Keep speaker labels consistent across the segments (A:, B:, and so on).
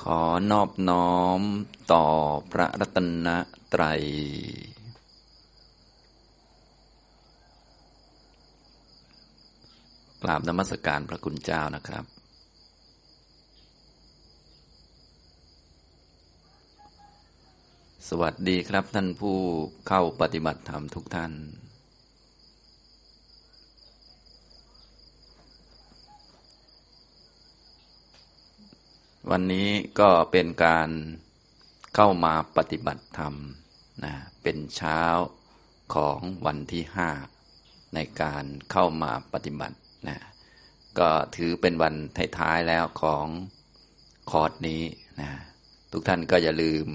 A: ขอนอบน้อมต่อพระรัตนตรัย กราบนมัสการพระคุณเจ้านะครับ สวัสดีครับท่านผู้เข้าปฏิบัติธรรมทุกท่าน วันนี้ก็เป็นการเข้ามาปฏิบัติธรรมนะเป็นเช้าของวันที่ห้าในการเข้ามาปฏิบัตินะก็ถือเป็นวันท้ายๆแล้วของคอร์สนี้นะทุกท่านก็อย่าลืม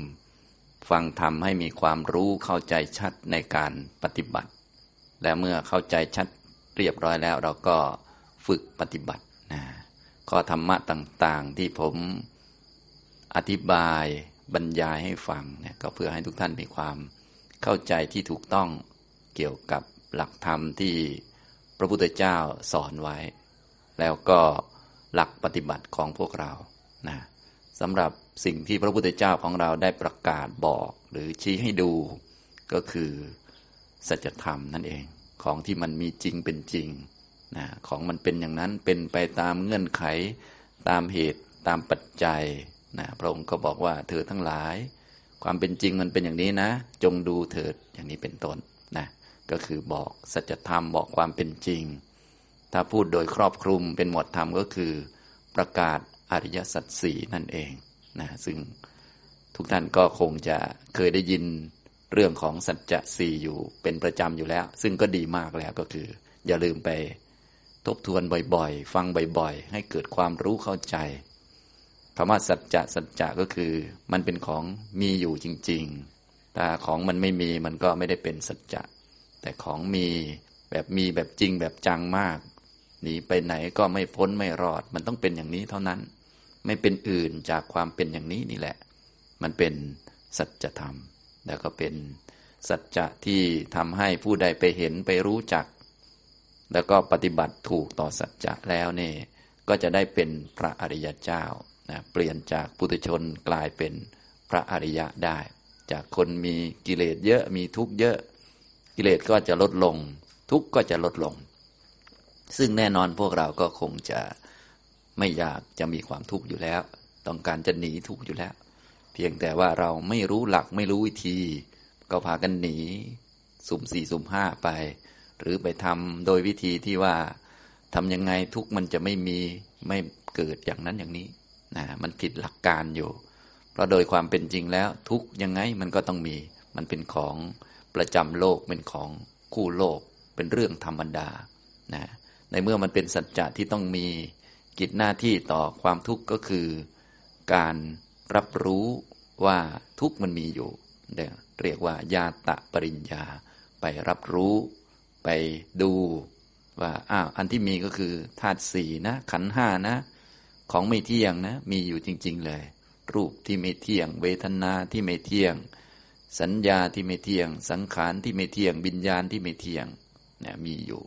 A: ฟังธรรมให้มีความรู้เข้าใจชัดในการปฏิบัติ และเมื่อเข้าใจชัดเรียบร้อยแล้วเราก็ฝึกปฏิบัตินะ ข้อธรรมะต่างๆ ที่ผมอธิบายบรรยายให้ฟังเนี่ยก็เพื่อให้ทุกท่านมีความเข้าใจที่ถูกต้องเกี่ยวกับหลักธรรมที่พระพุทธเจ้าสอนไว้ แล้วก็หลักปฏิบัติของพวกเรานะสำหรับสิ่งที่พระพุทธเจ้าของเราได้ประกาศบอกหรือชี้ให้ดู ก็คือสัจธรรมนั่นเองของที่มันมีจริงเป็นจริง นะของมันเป็นอย่างนั้นเป็นไปตามเงื่อนไข ตามเหตุตามปัจจัยนะพระองค์ก็บอกว่าเธอทั้งหลาย ความเป็นจริงมันเป็นอย่างนี้นะ จงดูเถิดอย่างนี้เป็นต้นนะก็คือบอกสัจธรรมบอกความเป็นจริง ถ้าพูดโดยครอบคลุมเป็นหมวดธรรมก็คือ ประกาศอริยสัจสี่นั่นเองนะซึ่งทุกท่านก็คงจะเคยได้ยินเรื่องของสัจจะสี่อยู่เป็นประจำอยู่แล้ว ซึ่งก็ดีมากแล้วก็คือ อย่าลืมไป ทบทวนบ่อยๆ ฟังบ่อยๆ ให้เกิดความรู้เข้าใจคำว่าสัจจะสัจจะก็คือ มันเป็นของมีอยู่จริงๆ ถ้าของมันไม่มีมันก็ไม่ได้เป็นสัจจะ แต่ของมีแบบมีแบบจริงแบบจังมากหนีไปไหนก็ไม่พ้นไม่รอด มันต้องเป็นอย่างนี้เท่านั้น ไม่เป็นอื่นจากความเป็นอย่างนี้นี่แหละ มันเป็นสัจธรรม แล้วก็เป็นสัจจะที่ทำให้ผู้ใดไปเห็นไปรู้จัก แล้วก็ปฏิบัติถูกต่อสัจจะแล้วเนี่ยก็จะได้เป็นพระอริยเจ้านะเปลี่ยนจากปุถุชนกลายเป็นพระอริยะได้ จากคนมีกิเลสเยอะมีทุกข์เยอะ กิเลสก็จะลดลง ทุกข์ก็จะลดลง ซึ่งแน่นอนพวกเราก็คงจะไม่อยากจะมีความทุกข์อยู่แล้ว ต้องการจะหนีทุกข์อยู่แล้ว เพียงแต่ว่าเราไม่รู้หลักไม่รู้วิธี ก็พากันหนีสุ่มสี่สุ่มห้าไป หรือไปทำโดยวิธีที่ว่าทำยังไงทุกมันจะไม่มีไม่เกิดอย่างนั้นอย่างนี้นะมันผิดหลักการอยู่ เพราะโดยความเป็นจริงแล้ว ทุกยังไงมันก็ต้องมี มันเป็นของประจำโลกเป็นของคู่โลก เป็นเรื่องธรรมดานะในเมื่อมันเป็นสัจจะที่ต้องมีกิจหน้าที่ต่อความทุกข์ก็คือ การรับรู้ว่าทุกข์มันมีอยู่เรียกว่าญาตะปริญญาไปรับรู้ ไปดูว่าอ้าวอันที่มีก็คือธาตุสี่นะขันห้านะ ของไม่เที่ยงนะ มีอยู่จริง ๆ เลย รูปที่ไม่เที่ยง เวทนาที่ไม่เที่ยง สัญญาที่ไม่เที่ยง สังขารที่ไม่เที่ยงบิญญาณที่ไม่เที่ยงเนี่ยมีอยู่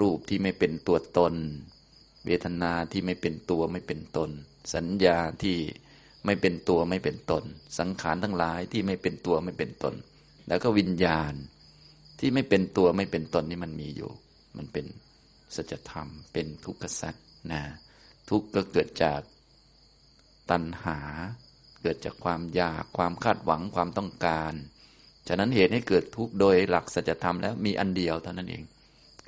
A: รูปที่ไม่เป็นตัวตน เวทนาที่ไม่เป็นตัวไม่เป็นตน สัญญาที่ไม่เป็นตัวไม่เป็นตน สังขารทั้งหลายที่ไม่เป็นตัวไม่เป็นตน แล้วก็วิญญาณ ที่ไม่เป็นตัวไม่เป็นตนนี่มันมีอยู่ มันเป็นสัจธรรม เป็นทุกขสัจนะทุกข์ก็เกิดจากตัณหา เกิดจากความอยากความคาดหวังความต้องการ ฉะนั้นเหตุให้เกิดทุกข์โดยหลักสัจธรรมแล้วมีอันเดียวเท่านั้นเอง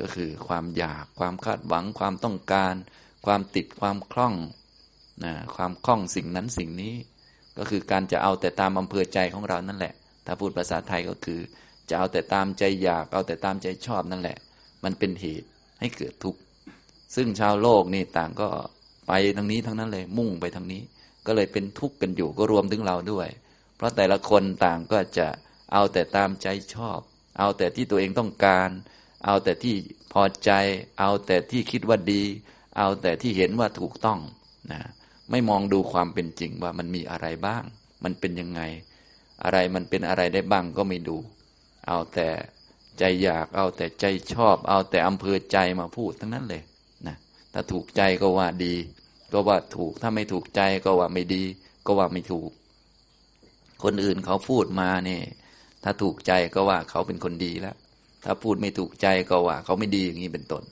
A: ก็คือความอยากความคาดหวังความต้องการ ความติดความคล่องนะความคล่องสิ่งนั้นสิ่งนี้ ก็คือการจะเอาแต่ตามอำเภอใจของเรานั่นแหละ ถ้าพูดภาษาไทยก็คือ จะเอาแต่ตามใจอยากเอาแต่ตามใจชอบนั่นแหละ มันเป็นเหตุให้เกิดทุกข์ซึ่งชาวโลกนี่ต่างก็ไปทางนี้ทั้งนั้นเลยมุ่งไปทางนี้ ก็เลยเป็นทุกข์กันอยู่ก็รวมถึงเราด้วย เพราะแต่ละคนต่างก็จะเอาแต่ตามใจชอบ เอาแต่ที่ตัวเองต้องการ เอาแต่ที่พอใจ เอาแต่ที่คิดว่าดี เอาแต่ที่เห็นว่าถูกต้องนะไม่มองดูความเป็นจริงว่ามันมีอะไรบ้าง มันเป็นยังไง อะไรมันเป็นอะไรได้บ้างก็ไม่ดู เอาแต่ใจอยากเอาแต่ใจชอบ เอาแต่อำเภอใจมาพูดทั้งนั้นเลยนะถ้าถูกใจก็ว่าดี ก็ว่าถูกถ้าไม่ถูกใจก็ว่าไม่ดี ก็ว่าไม่ถูก คนอื่นเขาพูดมาเนี่ยถ้าถูกใจก็ว่าเขาเป็นคนดีแล้ว ถ้าพูดไม่ถูกใจก็ว่า เขาไม่ดีอย่างนี้เป็นต้น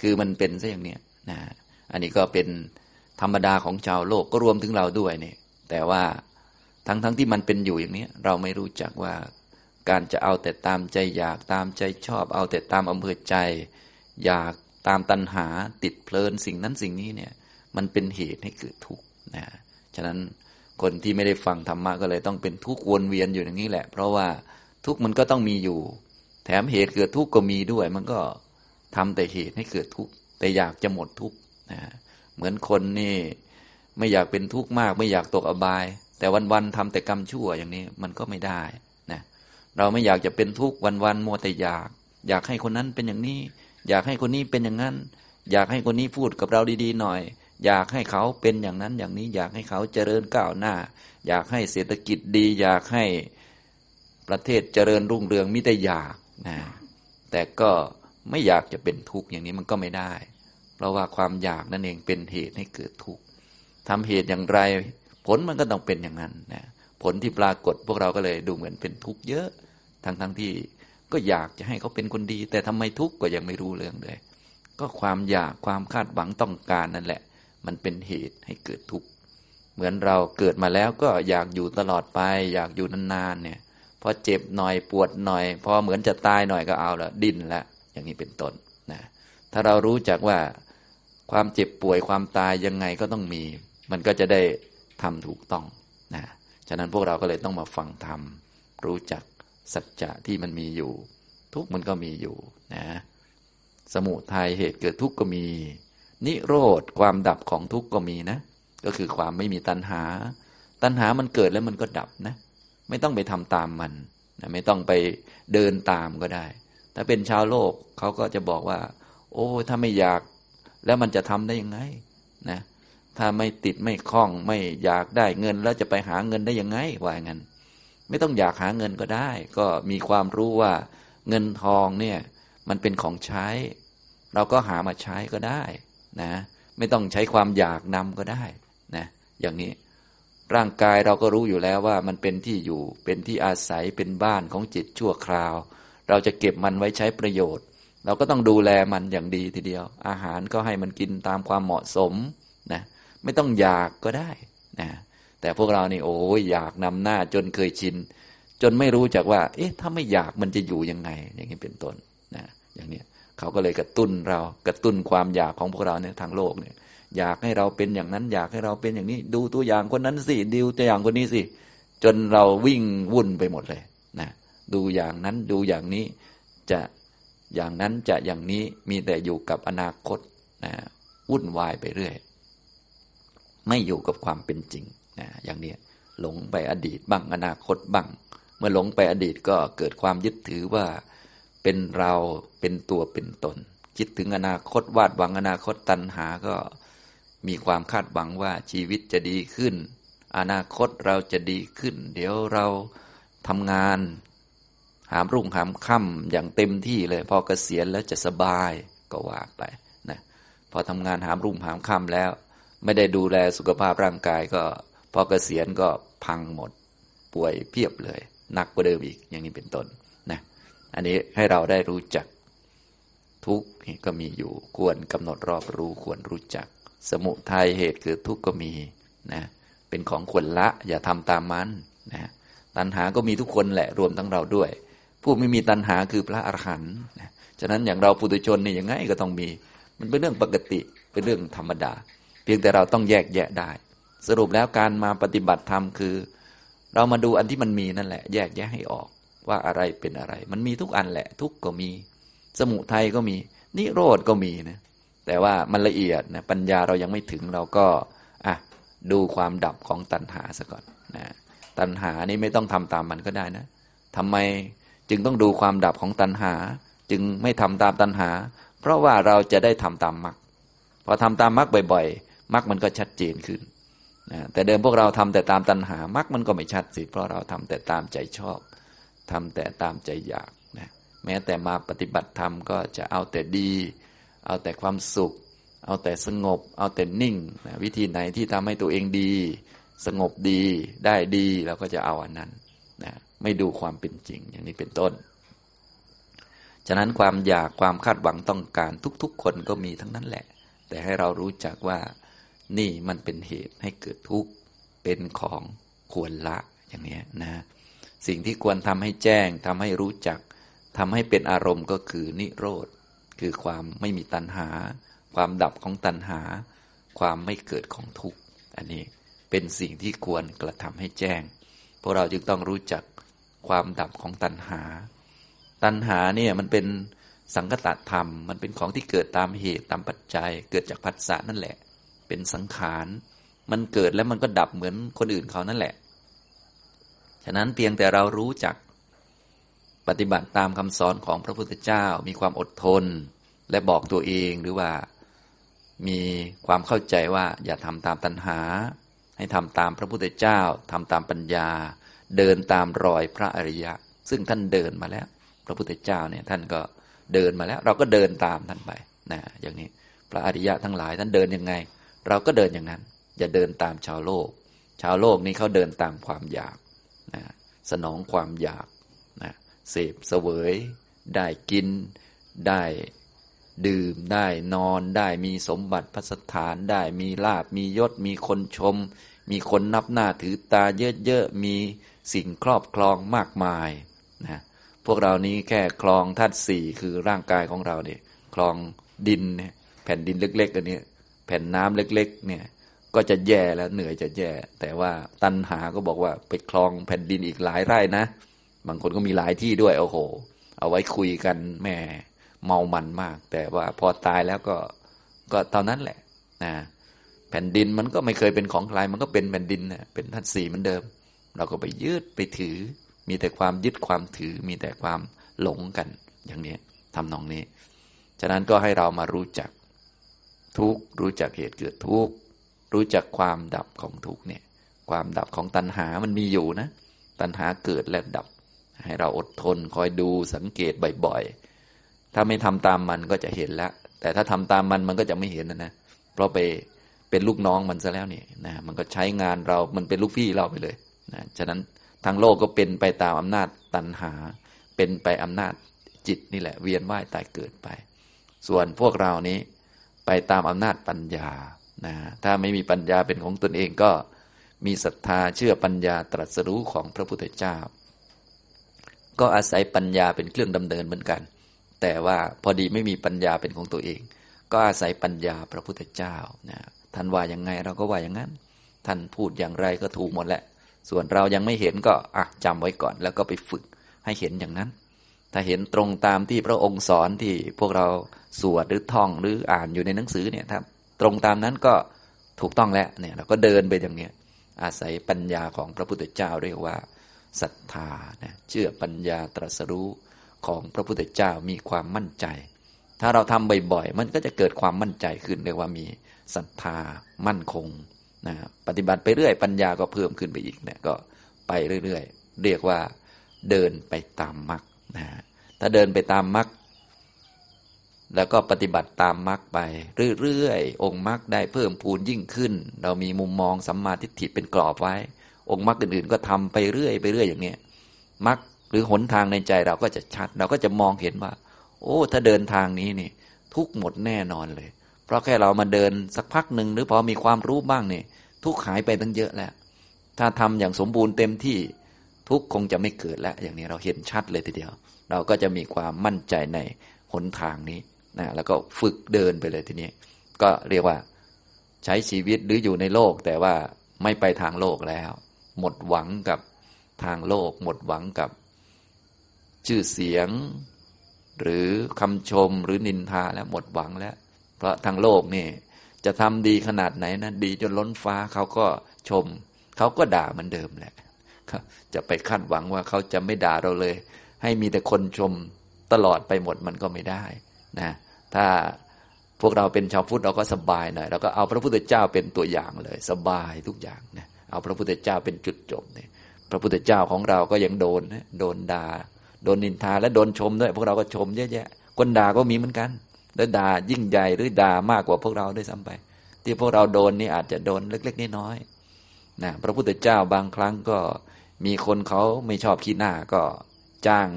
A: คือมันเป็นซะอย่างเนี้ยนะ อันนี้ก็เป็นธรรมดาของชาวโลกก็รวมถึงเราด้วยเนี่ย แต่ว่าทั้งๆทที่มันเป็นอยู่อย่างนี้เราไม่รู้จักว่า การจะเอาแต่ตามใจอยากตามใจชอบ เอาแต่ตามอำเภอใจ อยากตามตัณหาติดเพลินสิ่งนั้นสิ่งนี้เนี่ยมันเป็นเหตุให้เกิดทุกข์นะฉะนั้นคนที่ไม่ได้ฟังธรรมะก็เลยต้องเป็นทุกข์วนเวียนอยู่อย่างนี้แหละ เพราะว่าทุกข์มันก็ต้องมีอยู่ แถมเหตุเกิดทุกข์ก็มีด้วย มันก็ทำแต่เหตุให้เกิดทุกข์แต่อยากจะหมดทุกข์นะเหมือนคนนี่ไม่อยากเป็นทุกข์มาก ไม่อยากตกอบาย แต่วันๆทำแต่กรรมชั่วอย่างนี้มันก็ไม่ได้ เราไม่อยากจะเป็นทุกข์วันๆมัวแต่อยาก อยากให้คนนั้นเป็นอย่างนี้ อยากให้คนนี้เป็นอย่างนั้น อยากให้คนนี้พูดกับเราดีๆหน่อย อยากให้เขาเป็นอย่างนั้นอย่างนี้ อยากให้เขาเจริญก้าวหน้า อยากให้เศรษฐกิจดี อยากให้ประเทศเจริญรุ่งเรืองมิแต่อยากนะแต่ก็ไม่อยากจะเป็นทุกข์อย่างนี้มันก็ไม่ได้ เพราะว่าความอยากนั่นเองเป็นเหตุให้เกิดทุกข์ทำเหตุอย่างไร ผลมันก็ต้องเป็นอย่างนั้นนะ ผลที่ปรากฏพวกเราก็เลยดูเหมือนเป็นทุกข์เยอะ ทั้งทั้งที่ก็อยากจะให้เขาเป็นคนดี แต่ทำไมทุกข์ก็ยังไม่รู้เรื่องเลย ก็ความอยากความคาดหวังต้องการนั่นแหละ มันเป็นเหตุให้เกิดทุกข์เหมือนเราเกิดมาแล้วก็อยากอยู่ตลอดไป อยากอยู่นานๆเนี่ยพอเจ็บหน่อยปวดหน่อย พอเหมือนจะตายหน่อยก็เอาละดิ้นละอย่างนี้เป็นต้นนะถ้าเรารู้จักว่าความเจ็บป่วยความตายยังไงก็ต้องมี มันก็จะได้ทำถูกต้องนะ ฉะนั้นพวกเราก็เลยต้องมาฟังธรรม รู้จักสัจจะที่มันมีอยู่ ทุกมันก็มีอยู่นะ สมุทัยเหตุเกิดทุกข์ก็มี นิโรธความดับของทุกข์ก็มีนะ ก็คือความไม่มีตัณหา ตัณหามันเกิดแล้วมันก็ดับนะ ไม่ต้องไปทำตามมันนะไม่ต้องไปเดินตามก็ได้ ถ้าเป็นชาวโลกเขาก็จะบอกว่า โอ้ถ้าไม่อยากแล้วมันจะทำได้ยังไงนะ ถ้าไม่ติดไม่คล้องไม่อยากได้เงิน แล้วจะไปหาเงินได้ยังไงว่างั้น ไม่ต้องอยากหาเงินก็ได้ ก็มีความรู้ว่าเงินทองเนี่ยมันเป็นของใช้ เราก็หามาใช้ก็ได้นะ ไม่ต้องใช้ความอยากนำก็ได้นะอย่างนี้ร่างกายเราก็รู้อยู่แล้วว่ามันเป็นที่อยู่เป็นที่อาศัยเป็นบ้านของจิตชั่วคราว เราจะเก็บมันไว้ใช้ประโยชน์ เราก็ต้องดูแลมันอย่างดีทีเดียว อาหารก็ให้มันกินตามความเหมาะสมนะ ไม่ต้องอยากก็ได้นะแต่พวกเรานี่โอ้ยอยากนำหน้าจนเคยชิน จนไม่รู้จักว่า เอ๊ะ ถ้าไม่อยากมันจะอยู่ยังไง อย่างนี้เป็นต้นนะอย่างนี้เขาก็เลยกระตุ้นเรากระตุ้นความอยากของพวกเราเนี่ยทางโลกเนี่ย อยากให้เราเป็นอย่างนั้น อยากให้เราเป็นอย่างนี้ ดูตัวอย่างคนนั้นสิดูตัวอย่างคนนี้สิจนเราวิ่งวุ่นไปหมดเลยนะดูอย่างนั้นดูอย่างนี้จะอย่างนั้นจะอย่างนี้มีแต่อยู่กับอนาคตนะวุ่นวายไปเรื่อย ไม่อยู่กับความเป็นจริงนะอย่างนี้หลงไปอดีตบ้างอนาคตบ้าง เมื่อหลงไปอดีตก็เกิดความยึดถือว่าเป็นเราเป็นตัวเป็นตน คิดถึงอนาคตวาดหวังอนาคตตัณหาก็มีความคาดหวังว่าชีวิตจะดีขึ้น อนาคตเราจะดีขึ้น เดี๋ยวเราทำงาน หามรุ่งหามค่ำอย่างเต็มที่เลย พอเกษียณแล้วจะสบายก็ว่าไปนะพอทำงานหามรุ่งหามค่ำแล้ว ไม่ได้ดูแลสุขภาพร่างกายก็ พอเกษียณก็พังหมดป่วยเพียบเลย หนักกว่าเดิมอีกอย่างนี้เป็นต้นนะอันนี้ให้เราได้รู้จักทุกข์ก็มีอยู่ควรกำหนดรอบรู้ควรรู้จัก สมุทัยเหตุเกิดทุกข์ก็มีนะเป็นของควรละอย่าทำตามมันนะตัณหาก็มีทุกคนแหละรวมทั้งเราด้วย ผู้ไม่มีตัณหาคือพระอรหันต์นะฉะนั้นอย่างเราปุถุชนนี่ยังไงก็ต้องมี มันเป็นเรื่องปกติเป็นเรื่องธรรมดา พียงแต่เราต้องแยกแยะได้ สรุปแล้วการมาปฏิบัติธรรมคือ เรามาดูอันที่มันมีนั่นแหละ แยกแยะให้ออกว่าอะไรเป็นอะไร มันมีทุกอันแหละ ทุกก็มี สมุทัยก็มี นิโรธก็มีนะแต่ว่ามันละเอียดนะปัญญาเรายังไม่ถึงเราก็อะดูความดับของตัณหาซะก่อนนะตัณหานี้ไม่ต้องทำตามมันก็ได้นะทำไมจึงต้องดูความดับของตัณหา จึงไม่ทำตามตัณหา เพราะว่าเราจะได้ทำตามมรรคพอทำตามมรรคบ่อย ๆ มรรคมันก็ชัดเจนขึ้นนะแต่เดิมพวกเราทำแต่ตามตัณหามรรคมันก็ไม่ชัดสิ เพราะเราทำแต่ตามใจชอบทำแต่ตามใจอยากนะแม้แต่มาปฏิบัติธรรมก็จะเอาแต่ดี เอาแต่ความสุข เอาแต่สงบ เอาแต่นิ่งนะวิธีไหนที่ทำให้ตัวเองดี สงบดีได้ดีเราก็จะเอาอันนั้นนะไม่ดูความเป็นจริงอย่างนี้เป็นต้น ฉะนั้นความอยากความคาดหวังต้องการทุกๆ คนก็มีทั้งนั้นแหละ แต่ให้เรารู้จักว่า นี่มันเป็นเหตุให้เกิดทุกข์เป็นของควรละอย่างนี้นะ สิ่งที่ควรทำให้แจ้งทำให้รู้จักทำให้เป็นอารมณ์ก็คือนิโรธ คือความไม่มีตัณหา ความดับของตัณหา ความไม่เกิดของทุกข์ อันนี้เป็นสิ่งที่ควรกระทำให้แจ้ง พวกเราจึงต้องรู้จักความดับของตัณหา ตัณหาเนี่ยมันเป็นสังคตธรรม มันเป็นของที่เกิดตามเหตุตามปัจจัย เกิดจากผัสสะนั่นแหละ เป็นสังขาร มันเกิดแล้วมันก็ดับเหมือนคนอื่นเขานั่นแหละ ฉะนั้นเพียงแต่เรารู้จักปฏิบัติตามคำสอนของพระพุทธเจ้า มีความอดทน และบอกตัวเองหรือว่ามีความเข้าใจว่าอย่าทำตามตัณหา ให้ทำตามพระพุทธเจ้าทำตามปัญญา เดินตามรอยพระอริยะ ซึ่งท่านเดินมาแล้ว พระพุทธเจ้าเนี่ยท่านก็เดินมาแล้ว เราก็เดินตามท่านไปนะอย่างนี้พระอริยะทั้งหลายท่านเดินยังไง เราก็เดินอย่างนั้น อย่าเดินตามชาวโลก ชาวโลกนี้เขาเดินตามความอยากนะสนองความอยากนะเสพเสวย ได้กิน ได้ดื่ม ได้นอน ได้มีสมบัติพัสถาน ได้มีลาบ มียศ มีคนชม มีคนนับหน้าถือตาเยอะๆ มีสิ่งครอบครองมากมายนะพวกเรานี้แค่คลองธาตุสี่คือร่างกายของเราเนี่ย คลองดินเนี่ยแผ่นดินเล็กๆอันนี้ ผ่นน้ำเล็ก ๆ เนี่ยก็จะแย่แล้วเหนื่อยจะแย่ แต่ว่าตันหาก็บอกว่าไปคลองแผ่นดินอีกหลายไร่นะ บางคนก็มีหลายที่ด้วยโอ้โห เอาไว้คุยกันแม่เมามันมาก แต่ว่าพอตายแล้วก็ก็ตอนนั้นแหละนะแผ่นดินมันก็ไม่เคยเป็นของใครมันก็เป็นแผ่นดินนะเป็นทัดสีเหมือนเดิม เราก็ไปยึดไปถือ มีแต่ความยึดความถือ มีแต่ความหลงกันอย่างนี้ทำนองนี้ ฉะนั้นก็ให้เรามารู้จัก ทุกรู้จักเหตุเกิดทุกรู้จักความดับของทุกเนี่ยความดับของตัณหามันมีอยู่นะ ตัณหาเกิดและดับ ให้เราอดทนคอยดูสังเกตบ่อยๆ ถ้าไม่ทำตามมันก็จะเห็นแล้ว แต่ถ้าทำตามมันมันก็จะไม่เห็นนะนะเพราะไปเป็นลูกน้องมันซะแล้วเนี่ยนะมันก็ใช้งานเรามันเป็นลูกพี่เราไปเลยนะฉะนั้นทางโลกก็เป็นไปตามอำนาจตัณหา เป็นไปอำนาจจิตนี่แหละ เวียนว่ายตายเกิดไป ส่วนพวกเรานี้ ไปตามอำนาจปัญญานะถ้าไม่มีปัญญาเป็นของตนเองก็มีศรัทธาเชื่อปัญญาตรัสรู้ของพระพุทธเจ้า ก็อาศัยปัญญาเป็นเครื่องดำเนินเหมือนกัน แต่ว่าพอดีไม่มีปัญญาเป็นของตัวเอง ก็อาศัยปัญญาพระพุทธเจ้านะท่านว่าอย่างไงเราก็ว่าอย่างนั้น ท่านพูดอย่างไรก็ถูกหมดแหละ ส่วนเรายังไม่เห็นก็อะจำไว้ก่อน แล้วก็ไปฝึกให้เห็นอย่างนั้น ถ้าเห็นตรงตามที่พระองค์สอนที่พวกเราสวดหรือท่องหรืออ่านอยู่ในหนังสือเนี่ยครับ ตรงตามนั้นก็ถูกต้องแล้วเนี่ยเราก็เดินไปอย่างเนี้ยอาศัยปัญญาของพระพุทธเจ้าเรียกว่าศรัทธานะเชื่อปัญญาตรัสรู้ของพระพุทธเจ้ามีความมั่นใจ ถ้าเราทำบ่อยๆ มันก็จะเกิดความมั่นใจขึ้นเรียกว่ามีศรัทธามั่นคงนะปฏิบัติไปเรื่อยปัญญาก็เพิ่มขึ้นไปอีกเนี่ยก็ไปเรื่อยๆ เรียกว่าเดินไปตามมรรค นะถ้าเดินไปตามมรรคแล้วก็ปฏิบัติตามมรรคไป เรื่อยๆ องค์มรรคได้เพิ่มพูนยิ่งขึ้น เรามีมุมมองสัมมาทิฏฐิเป็นกรอบไว้ องค์มรรคอื่นๆ ก็ทำไปเรื่อยไปเรื่อยอย่างเนี้ยมรรคหรือหนทางในใจเราก็จะชัด เราก็จะมองเห็นว่า โอ้ ถ้าเดินทางนี้นี่ ทุกหมดแน่นอนเลย เพราะแค่เรามาเดินสักพักหนึ่งหรือพอมีความรู้บ้างนี่ทุกหายไปตั้งเยอะแล้ว ถ้าทำอย่างสมบูรณ์เต็มที่ ทุกคงจะไม่เกิดแล้ว อย่างนี้เราเห็นชัดเลยทีเดียว เราก็จะมีความมั่นใจในหนทางนี้นะแล้วก็ฝึกเดินไปเลยทีนี้ ก็เรียกว่าใช้ชีวิตหรืออยู่ในโลก แต่ว่าไม่ไปทางโลกแล้ว หมดหวังกับทางโลก หมดหวังกับชื่อเสียง หรือคำชมหรือนินทาแล้วหมดหวังแล้ว เพราะทางโลกนี่จะทำดีขนาดไหนนะดีจนล้นฟ้าเขาก็ชม เขาก็ด่าเหมือนเดิมแหละ จะไปคาดหวังว่าเขาจะไม่ด่าเราเลย ให้มีแต่คนชมตลอดไปหมดมันก็ไม่ได้นะถ้าพวกเราเป็นชาวพุทธเราก็สบายหน่อยเราก็เอาพระพุทธเจ้าเป็นตัวอย่างเลย สบายทุกอย่างนะเอาพระพุทธเจ้าเป็นจุดจบเนี่ยพระพุทธเจ้าของเราก็ยังโดนนะโดนดา่าโดนนินทาและโดนชมด้วยพวกเราก็ชมเยอะแยะคนด่าก็มีเหมือนกันแล้วด่ายิ่งใหญ่หรือด่ามากกว่าพวกเราด้วยซ้ำไป ที่พวกเราโดนนี่อาจจะโดนเล็ก ๆน้อยๆนะพระพุทธเจ้าบางครั้งก็ มีคนเขาไม่ชอบขี้หน้าก็จ้าง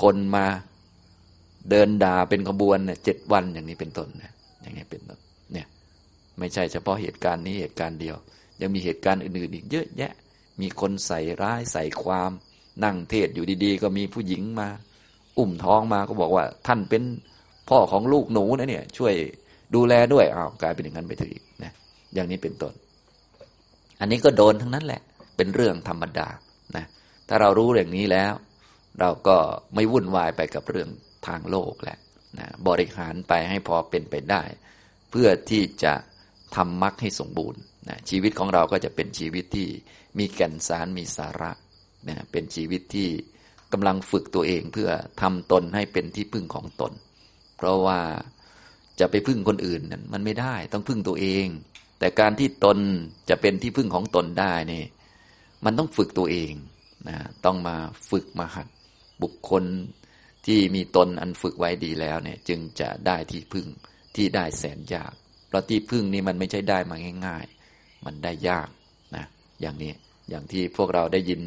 A: คนมาเดินด่าเป็นขบวนเนี่ยเจ็ดวันอย่างนี้เป็นต้นนะอย่างนี้เป็นต้นเนี่ย ไม่ใช่เฉพาะเหตุการณ์นี้เหตุการณ์เดียว ยังมีเหตุการณ์อื่นๆอีกเยอะแยะ มีคนใส่ร้ายใส่ความ นั่งเทศอยู่ดีๆ ก็มีผู้หญิงมา อุ้มท้องมาก็บอกว่า ท่านเป็นพ่อของลูกหนูนะเนี่ย ช่วยดูแลด้วยอ้าวกลายเป็นอย่างนั้นไปถึงอีกนะอย่างนี้เป็นต้น อันนี้ก็โดนทั้งนั้นแหละ เป็นเรื่องธรรมดานะถ้าเรารู้อย่างนี้แล้ว เราก็ไม่วุ่นวายไปกับเรื่องทางโลกแหละนะบริหารไปให้พอเป็นไปได้ เพื่อที่จะทำมรรคให้สมบูรณ์นะชีวิตของเราก็จะเป็นชีวิตที่มีแก่นสารมีสาระนะเป็นชีวิตที่กำลังฝึกตัวเองเพื่อทำตนให้เป็นที่พึ่งของตน เพราะว่าจะไปพึ่งคนอื่นนั้นมันไม่ได้ต้องพึ่งตัวเอง แต่การที่ตนจะเป็นที่พึ่งของตนได้นี่ มันต้องฝึกตัวเองนะต้องมาฝึกมาหัดบุคคลที่มีตนอันฝึกไว้ดีแล้วเนี่ย จึงจะได้ที่พึ่งที่ได้แสนยากเพราะที่พึ่งนี้มันไม่ใช่ได้มาง่าย ๆ มันได้ยากนะอย่างนี้อย่างที่พวกเราได้ยิน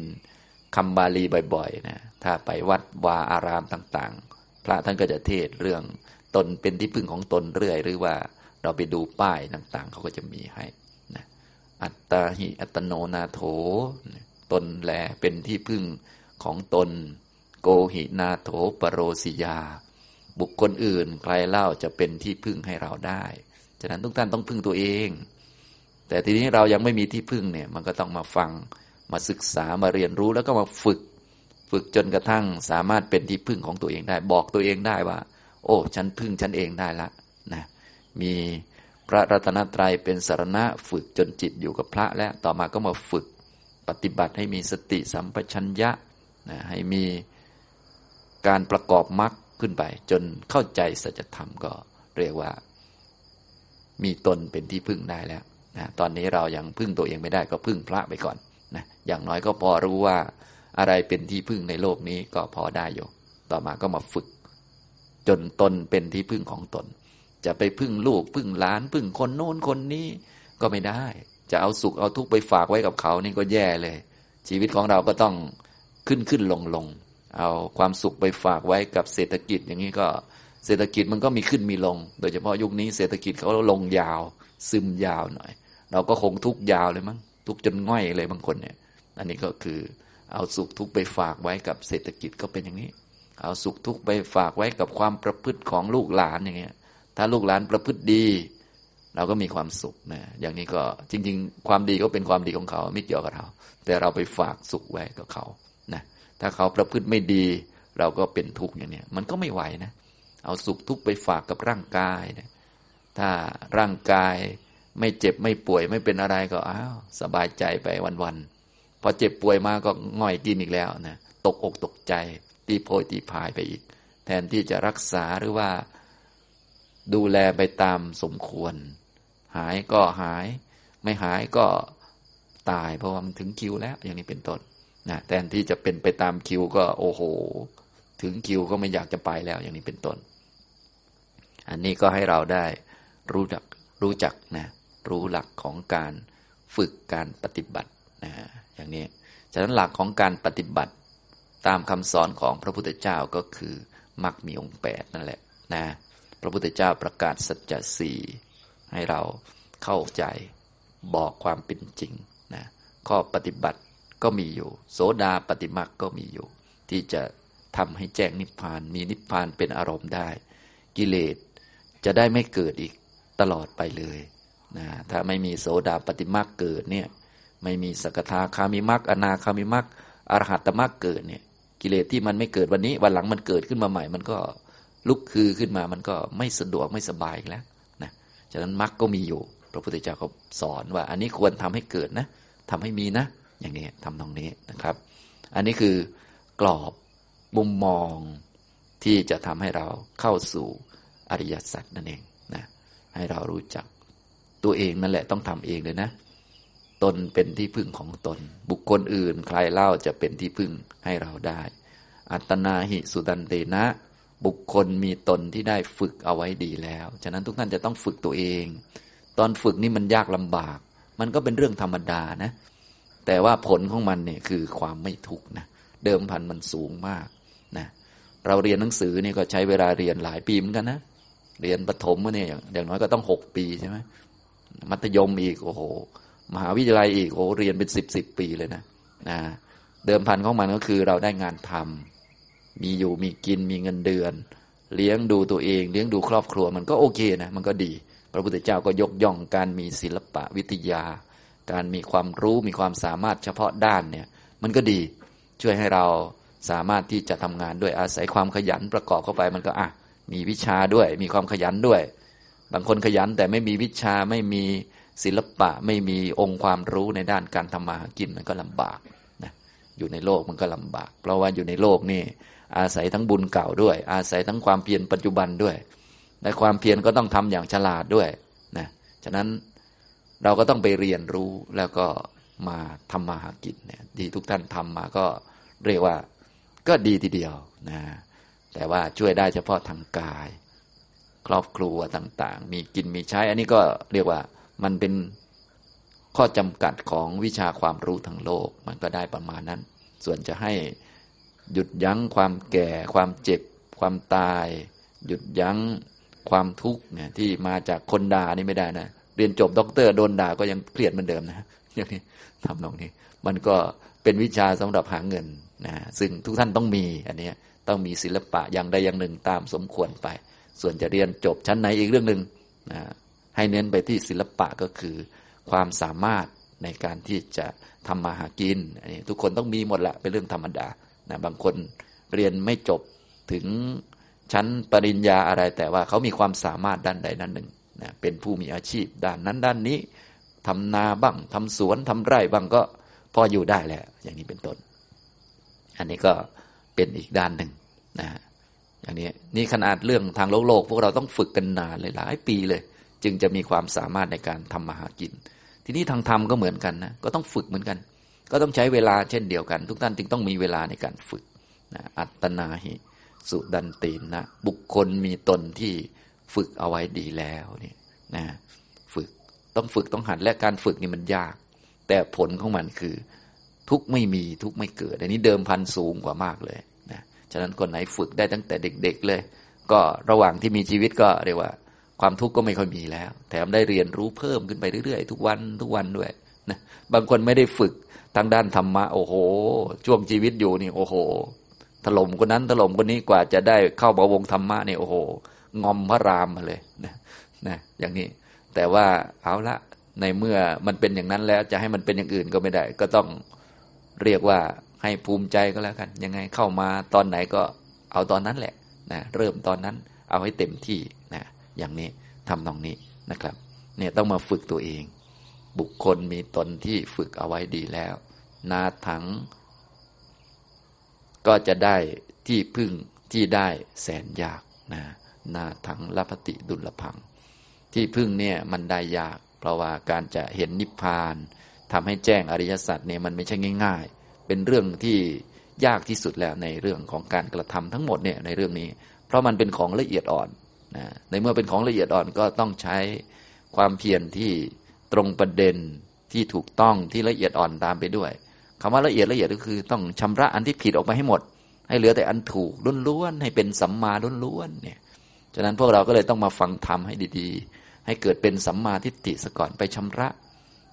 A: คำบาลีบ่อยๆนะถ้าไปวัดวาอารามต่างๆ พระท่านก็จะเทศเรื่องตนเป็นที่พึ่งของตนเรื่อย หรือว่าเราไปดูป้ายต่างๆ เขาก็จะมีให้ อัตตาหิอัตโนนาโถ ตนแลเป็นที่พึ่งของตน โกหินาโถปโรสิยา บุคคลอื่นใครเล่าจะเป็นที่พึ่งให้เราได้ ฉะนั้นทุกท่านต้องพึ่งตัวเอง แต่ทีนี้เรายังไม่มีที่พึ่งเนี่ยมันก็ต้องมาฟังมาศึกษามาเรียนรู้แล้วก็มาฝึก ฝึกจนกระทั่งสามารถเป็นที่พึ่งของตัวเองได้ บอกตัวเองได้ว่า โอ้ ฉันพึ่งฉันเองได้ละนะมี พระรัตนตรัยเป็นสารณะฝึกจนจิตอยู่กับพระแล้วต่อมาก็มาฝึกปฏิบัติให้มีสติสัมปชัญญะนะให้มีการประกอบมรรคขึ้นไป จนเข้าใจสัจธรรมก็เรียกว่า มีตนเป็นที่พึ่งได้แล้วนะตอนนี้เรายังพึ่งตัวเองไม่ได้ก็พึ่งพระไปก่อนนะอย่างน้อยก็พอรู้ว่าอะไรเป็นที่พึ่งในโลกนี้ก็พอได้อยู่ ต่อมาก็มาฝึก จนตนเป็นที่พึ่งของตน จะไปพึ่งลูก พึ่งหลาน พึ่งคนโน้นคนนี้ก็ไม่ได้ จะเอาสุขเอาทุกข์ไปฝากไว้กับเขานี่ก็แย่เลย ชีวิตของเราก็ต้องขึ้นขึ้นลงลงเอาความสุขไปฝากไว้กับเศรษฐกิจอย่างนี้ก็เศรษฐกิจมันก็มีขึ้นมีลง โดยเฉพาะยุคนี้เศรษฐกิจเขาลงยาว ซึมยาวหน่อย เราก็คงทุกยาวเลยมั้งทุกจนง่อยเลยบางคนเนี่ย อันนี้ก็คือเอาสุขทุกไปฝากไว้กับเศรษฐกิจก็เป็นอย่างนี้ เอาสุขทุกไปฝากไว้กับความประพฤติของลูกหลานอย่างเงี้ย ถ้าลูกหลานประพฤติดี เราก็มีความสุขนะอย่างนี้ก็จริง ๆ ความดีก็เป็นความดีของเขาไม่เกี่ยวกับเรา แต่เราไปฝากสุขไว้กับเขานะถ้าเขาประพฤติไม่ดี เราก็เป็นทุกข์อย่างนี้มันก็ไม่ไหวนะเอาสุขทุกข์ไปฝากกับร่างกายนะถ้าร่างกายไม่เจ็บไม่ป่วยไม่เป็นอะไรก็อ้าวสบายใจไปวันๆพอเจ็บป่วยมาก็ง่อยกินอีกแล้วนะตกอกตกใจตีโพยตีพายไปอีก แทนที่จะรักษาหรือว่า ดูแลไปตามสมควร หายก็หาย ไม่หายก็ตาย เพราะว่ามันถึงคิวแล้ว อย่างนี้เป็นต้นนะแทนที่จะเป็นไปตามคิวก็โอ้โห ถึงคิวก็ไม่อยากจะไปแล้ว อย่างนี้เป็นต้น อันนี้ก็ให้เราได้รู้จักรู้จักนะรู้หลักของการฝึกการปฏิบัตินะอย่างนี้ฉะนั้นหลักของการปฏิบัติตามคำสอนของพระพุทธเจ้าก็คือมรรคมีองค์แปดนั่นแหละนะ ระพุทธเจ้าประกาศสัจจะสี่ให้เราเข้าใจบอกความเป็นจริงนะข้อปฏิบัติก็มีอยู่ โสดาปฏิมักก็มีอยู่ ที่จะทำให้แจ้งนิพพาน มีนิพพานเป็นอารมณ์ได้ กิเลสจะได้ไม่เกิดอีกตลอดไปเลยนะถ้าไม่มีโสดาปฏิมักเกิดเนี่ยไม่มีสกทาคามิมักอนาคามิมักอรหัตมักเกิดเนี่ยกิเลสที่มันไม่เกิดวันนี้ วันหลังมันเกิดขึ้นมาใหม่ มันก็ ลุกคือขึ้นมามันก็ไม่สะดวกไม่สบายแล้วนะฉะนั้นมักก็มีอยู่ พระพุทธเจ้าเขาสอนว่า อันนี้ควรทำให้เกิดนะทำให้มีนะ อย่างนี้ทำตรงนี้นะครับ อันนี้คือกรอบมุมมองที่จะทำให้เราเข้าสู่อริยสัจนั่นเองนะให้เรารู้จักตัวเองนั่นแหละต้องทำเองเลยนะ ตนเป็นที่พึ่งของตน บุคคลอื่น ใครเล่าจะเป็นที่พึ่งให้เราได้ อัตนาหิสุดันเตนะ บุคคลมีตนที่ได้ฝึกเอาไว้ดีแล้ว ฉะนั้นทุกท่านจะต้องฝึกตัวเอง ตอนฝึกนี่มันยากลำบาก มันก็เป็นเรื่องธรรมดานะ แต่ว่าผลของมันเนี่ยคือความไม่ทุกข์นะ เดิมพันมันสูงมากนะ เราเรียนหนังสือนี่ก็ใช้เวลาเรียนหลายปีเหมือนกันนะ เรียนประถมเนี่ยอย่างน้อยก็ต้องหกปีใช่ไหมมัธยมอีกโอ้โห มหาวิทยาลัยอีกโอ้เรียนเป็นสิบสิบปีเลยนะนะ เดิมพันของมันก็คือเราได้งานทำ มีอยู่มีกินมีเงินเดือน เลี้ยงดูตัวเอง เลี้ยงดูครอบครัว มันก็โอเคนะมันก็ดี พระพุทธเจ้าก็ยกย่องการมีศิลปะวิทยา การมีความรู้มีความสามารถเฉพาะด้านเนี่ยมันก็ดีช่วยให้เราสามารถที่จะทำงานด้วยอาศัยความขยันประกอบเข้าไปมันก็อะมีวิชาด้วยมีความขยันด้วย บางคนขยันแต่ไม่มีวิชาไม่มีศิลปะไม่มีองค์ความรู้ในด้านการทำมาหากินมันก็ลำบากนะอยู่ในโลกมันก็ลำบาก เพราะว่าอยู่ในโลกนี่ อาศัยทั้งบุญเก่าด้วย อาศัยทั้งความเพียรปัจจุบันด้วย และความเพียรก็ต้องทำอย่างฉลาดด้วยนะฉะนั้นเราก็ต้องไปเรียนรู้แล้วก็มาทำมาหากินเนี่ยที่ทุกท่านทำมาก็เรียกว่าก็ดีทีเดียวนะแต่ว่าช่วยได้เฉพาะทางกาย ครอบครัวต่างๆ มีกินมีใช้ อันนี้ก็เรียกว่ามันเป็นข้อจำกัดของวิชาความรู้ทางโลก มันก็ได้ประมาณนั้น ส่วนจะให้ หยุดยั้งความแก่ ความเจ็บ ความตาย หยุดยั้งความทุกข์เนี่ยที่มาจากคนด่านี่ไม่ได้นะเรียนจบด็อกเตอร์โดนด่าก็ยังเครียดเหมือนเดิมนะอย่างนี้ทำตรงนี้ มันก็เป็นวิชาสำหรับหาเงินนะซึ่งทุกท่านต้องมีอันนี้ต้องมีศิลปะอย่างใดอย่างหนึ่งตามสมควรไป ส่วนจะเรียนจบชั้นไหนอีกเรื่องหนึ่งนะให้เน้นไปที่ศิลปะก็คือ ความสามารถในการที่จะทำมาหากินอันนี้ทุกคนต้องมีหมดละเป็นเรื่องธรรมดา นะบางคนเรียนไม่จบถึงชั้นปริญญาอะไรแต่ว่าเขามีความสามารถด้านใดด้านหนึ่งนะเป็นผู้มีอาชีพด้านนั้นด้านนี้ทำนาบ้างทำสวนทำไร่บ้างก็พออยู่ได้แล้ว อย่างนี้เป็นต้น อันนี้ก็เป็นอีกด้านหนึ่งนะอย่างนี้นี่ขนาดเรื่องทางโลกโลก พวกเราต้องฝึกกันนานเลยหลายปีเลย จึงจะมีความสามารถในการทำมาหากิน ทีนี้ทางธรรมก็เหมือนกันนะก็ต้องฝึกเหมือนกัน ก็ต้องใช้เวลาเช่นเดียวกัน ทุกท่านจึงต้องมีเวลาในการฝึกนะอัตนาหิสุดันตินนะ บุคคลมีตนที่ฝึกเอาไว้ดีแล้วนี่นะฝึกต้องฝึกต้องหัดและการฝึกนี่มันยาก แต่ผลของมันคือ ทุกไม่มีทุกไม่เกิด อันนี้เดิมพันสูงกว่ามากเลยนะฉะนั้นคนไหนฝึกได้ตั้งแต่เด็ก ๆ เลย ก็ระหว่างที่มีชีวิตก็เรียกว่า ความทุกข์ก็ไม่ค่อยมีแล้ว แถมได้เรียนรู้เพิ่มขึ้นไปเรื่อยๆ ทุกวันทุกวันด้วยนะบางคนไม่ได้ฝึก ทางด้านธรรมะโอ้โห ช่วงชีวิตอยู่นี่โอ้โห ถล่มคนนั้นถล่มคนนี้กว่าจะได้เข้าบวงธรรมะนี่โอ้โห งอมพระรามมาเลยนะนะอย่างนี้ แต่ว่าเอาละในเมื่อมันเป็นอย่างนั้นแล้วจะให้มันเป็นอย่างอื่นก็ไม่ได้ ก็ต้องเรียกว่าให้ภูมิใจก็แล้วกัน ยังไงเข้ามาตอนไหนก็เอาตอนนั้นแหละนะเริ่มตอนนั้นเอาให้เต็มที่นะอย่างนี้ทำตรงนี้นะครับ เนี่ยต้องมาฝึกตัวเอง บุคคลมีตนที่ฝึกเอาไว้ดีแล้ว นาถัง ก็จะได้ที่พึ่งที่ได้แสนยากนะนาถังลพติดุลพัง ที่พึ่งเนี่ยมันได้ยาก เพราะว่าการจะเห็นนิพพานทำให้แจ้งอริยสัจเนี่ยมันไม่ใช่ง่าย ๆ เป็นเรื่องที่ยากที่สุดแล้วในเรื่องของการกระทำทั้งหมดเนี่ยในเรื่องนี้ เพราะมันเป็นของละเอียดอ่อนนะในเมื่อเป็นของละเอียดอ่อนก็ต้องใช้ความเพียรที่ตรงประเด็นที่ถูกต้องที่ละเอียดอ่อนตามไปด้วย คำว่าละเอียดละเอียดก็คือต้องชำระอันที่ผิดออกไปให้หมด ให้เหลือแต่อันถูกล้วนๆให้เป็นสัมมาล้วนๆเนี่ยฉะนั้นพวกเราก็เลยต้องมาฟังธรรมให้ดีๆ ให้เกิดเป็นสัมมาทิฏฐิสก่อนไปชำระ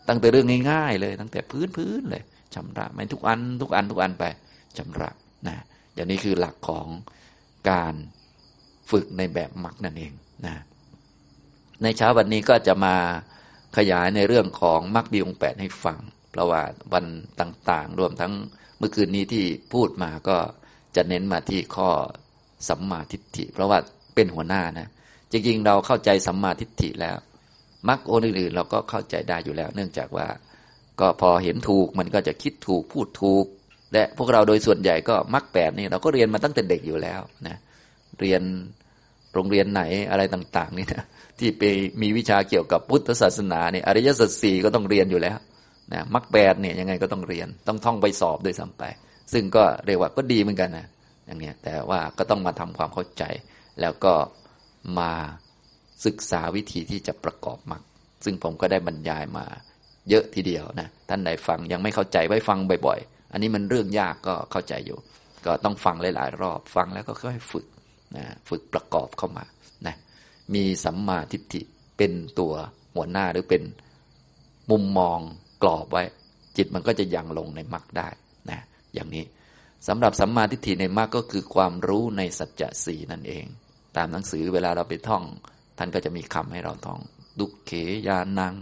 A: ตั้งแต่เรื่องง่ายๆเลย ตั้งแต่พื้นๆเลยชำระไม่ทุกอันทุกอันทุกอันไปชำระนะอย่างนี้คือหลักของการฝึกในแบบมักนั่นเองนะในเช้าวันนี้ก็จะมาขยายในเรื่องของมรรคบีองแปดให้ฟัง เพราะว่าวันต่างๆ รวมทั้งเมื่อคืนนี้ที่พูดมาก็จะเน้นมาที่ข้อสัมมาทิฏฐิ เพราะว่าเป็นหัวหน้านะจริงๆเราเข้าใจสัมมาทิฏฐิแล้วมรรคโอนอื่นๆเราก็เข้าใจได้อยู่แล้ว เนื่องจากว่า ก็พอเห็นถูกมันก็จะคิดถูกพูดถูก และพวกเราโดยส่วนใหญ่ก็มรรคแปดนี่เราก็เรียนมาตั้งแต่เด็กอยู่แล้วนะเรียนโรงเรียนไหนอะไรต่าง ๆ นี่นะที่ไปมีวิชาเกี่ยวกับพุทธศาสนาเนี่ยอริยสัจสี่ก็ต้องเรียนอยู่แล้ว นะมรรคแปดเนี่ยยังไงก็ต้องเรียน ต้องท่องไปสอบโดยซ้ำไปซึ่งก็เรียกว่าก็ดีเหมือนกันนะอย่างเนี้ยแต่ว่าก็ต้องมาทำความเข้าใจ แล้วก็มาศึกษาวิธีที่จะประกอบมรรคซึ่งผมก็ได้บรรยายมาเยอะทีเดียวนะท่านใดฟังยังไม่เข้าใจไว้ฟังบ่อยๆ อันนี้มันเรื่องยากก็เข้าใจอยู่ ก็ต้องฟังหลายๆ รอบฟังแล้วก็ค่อยฝึกนะฝึกประกอบเข้ามานะมีสัมมาทิฏฐิเป็นตัวหัวหน้าหรือเป็นมุมมอง กรอบไว้ จิตมันก็จะยังลงในมรรคได้นะอย่างนี้สำหรับสัมมาทิฏฐิในมรรคก็คือความรู้ในสัจจะสี่นั่นเอง ตามหนังสือเวลาเราไปท่อง ท่านก็จะมีคำให้เราท่อง ดุเขยานัง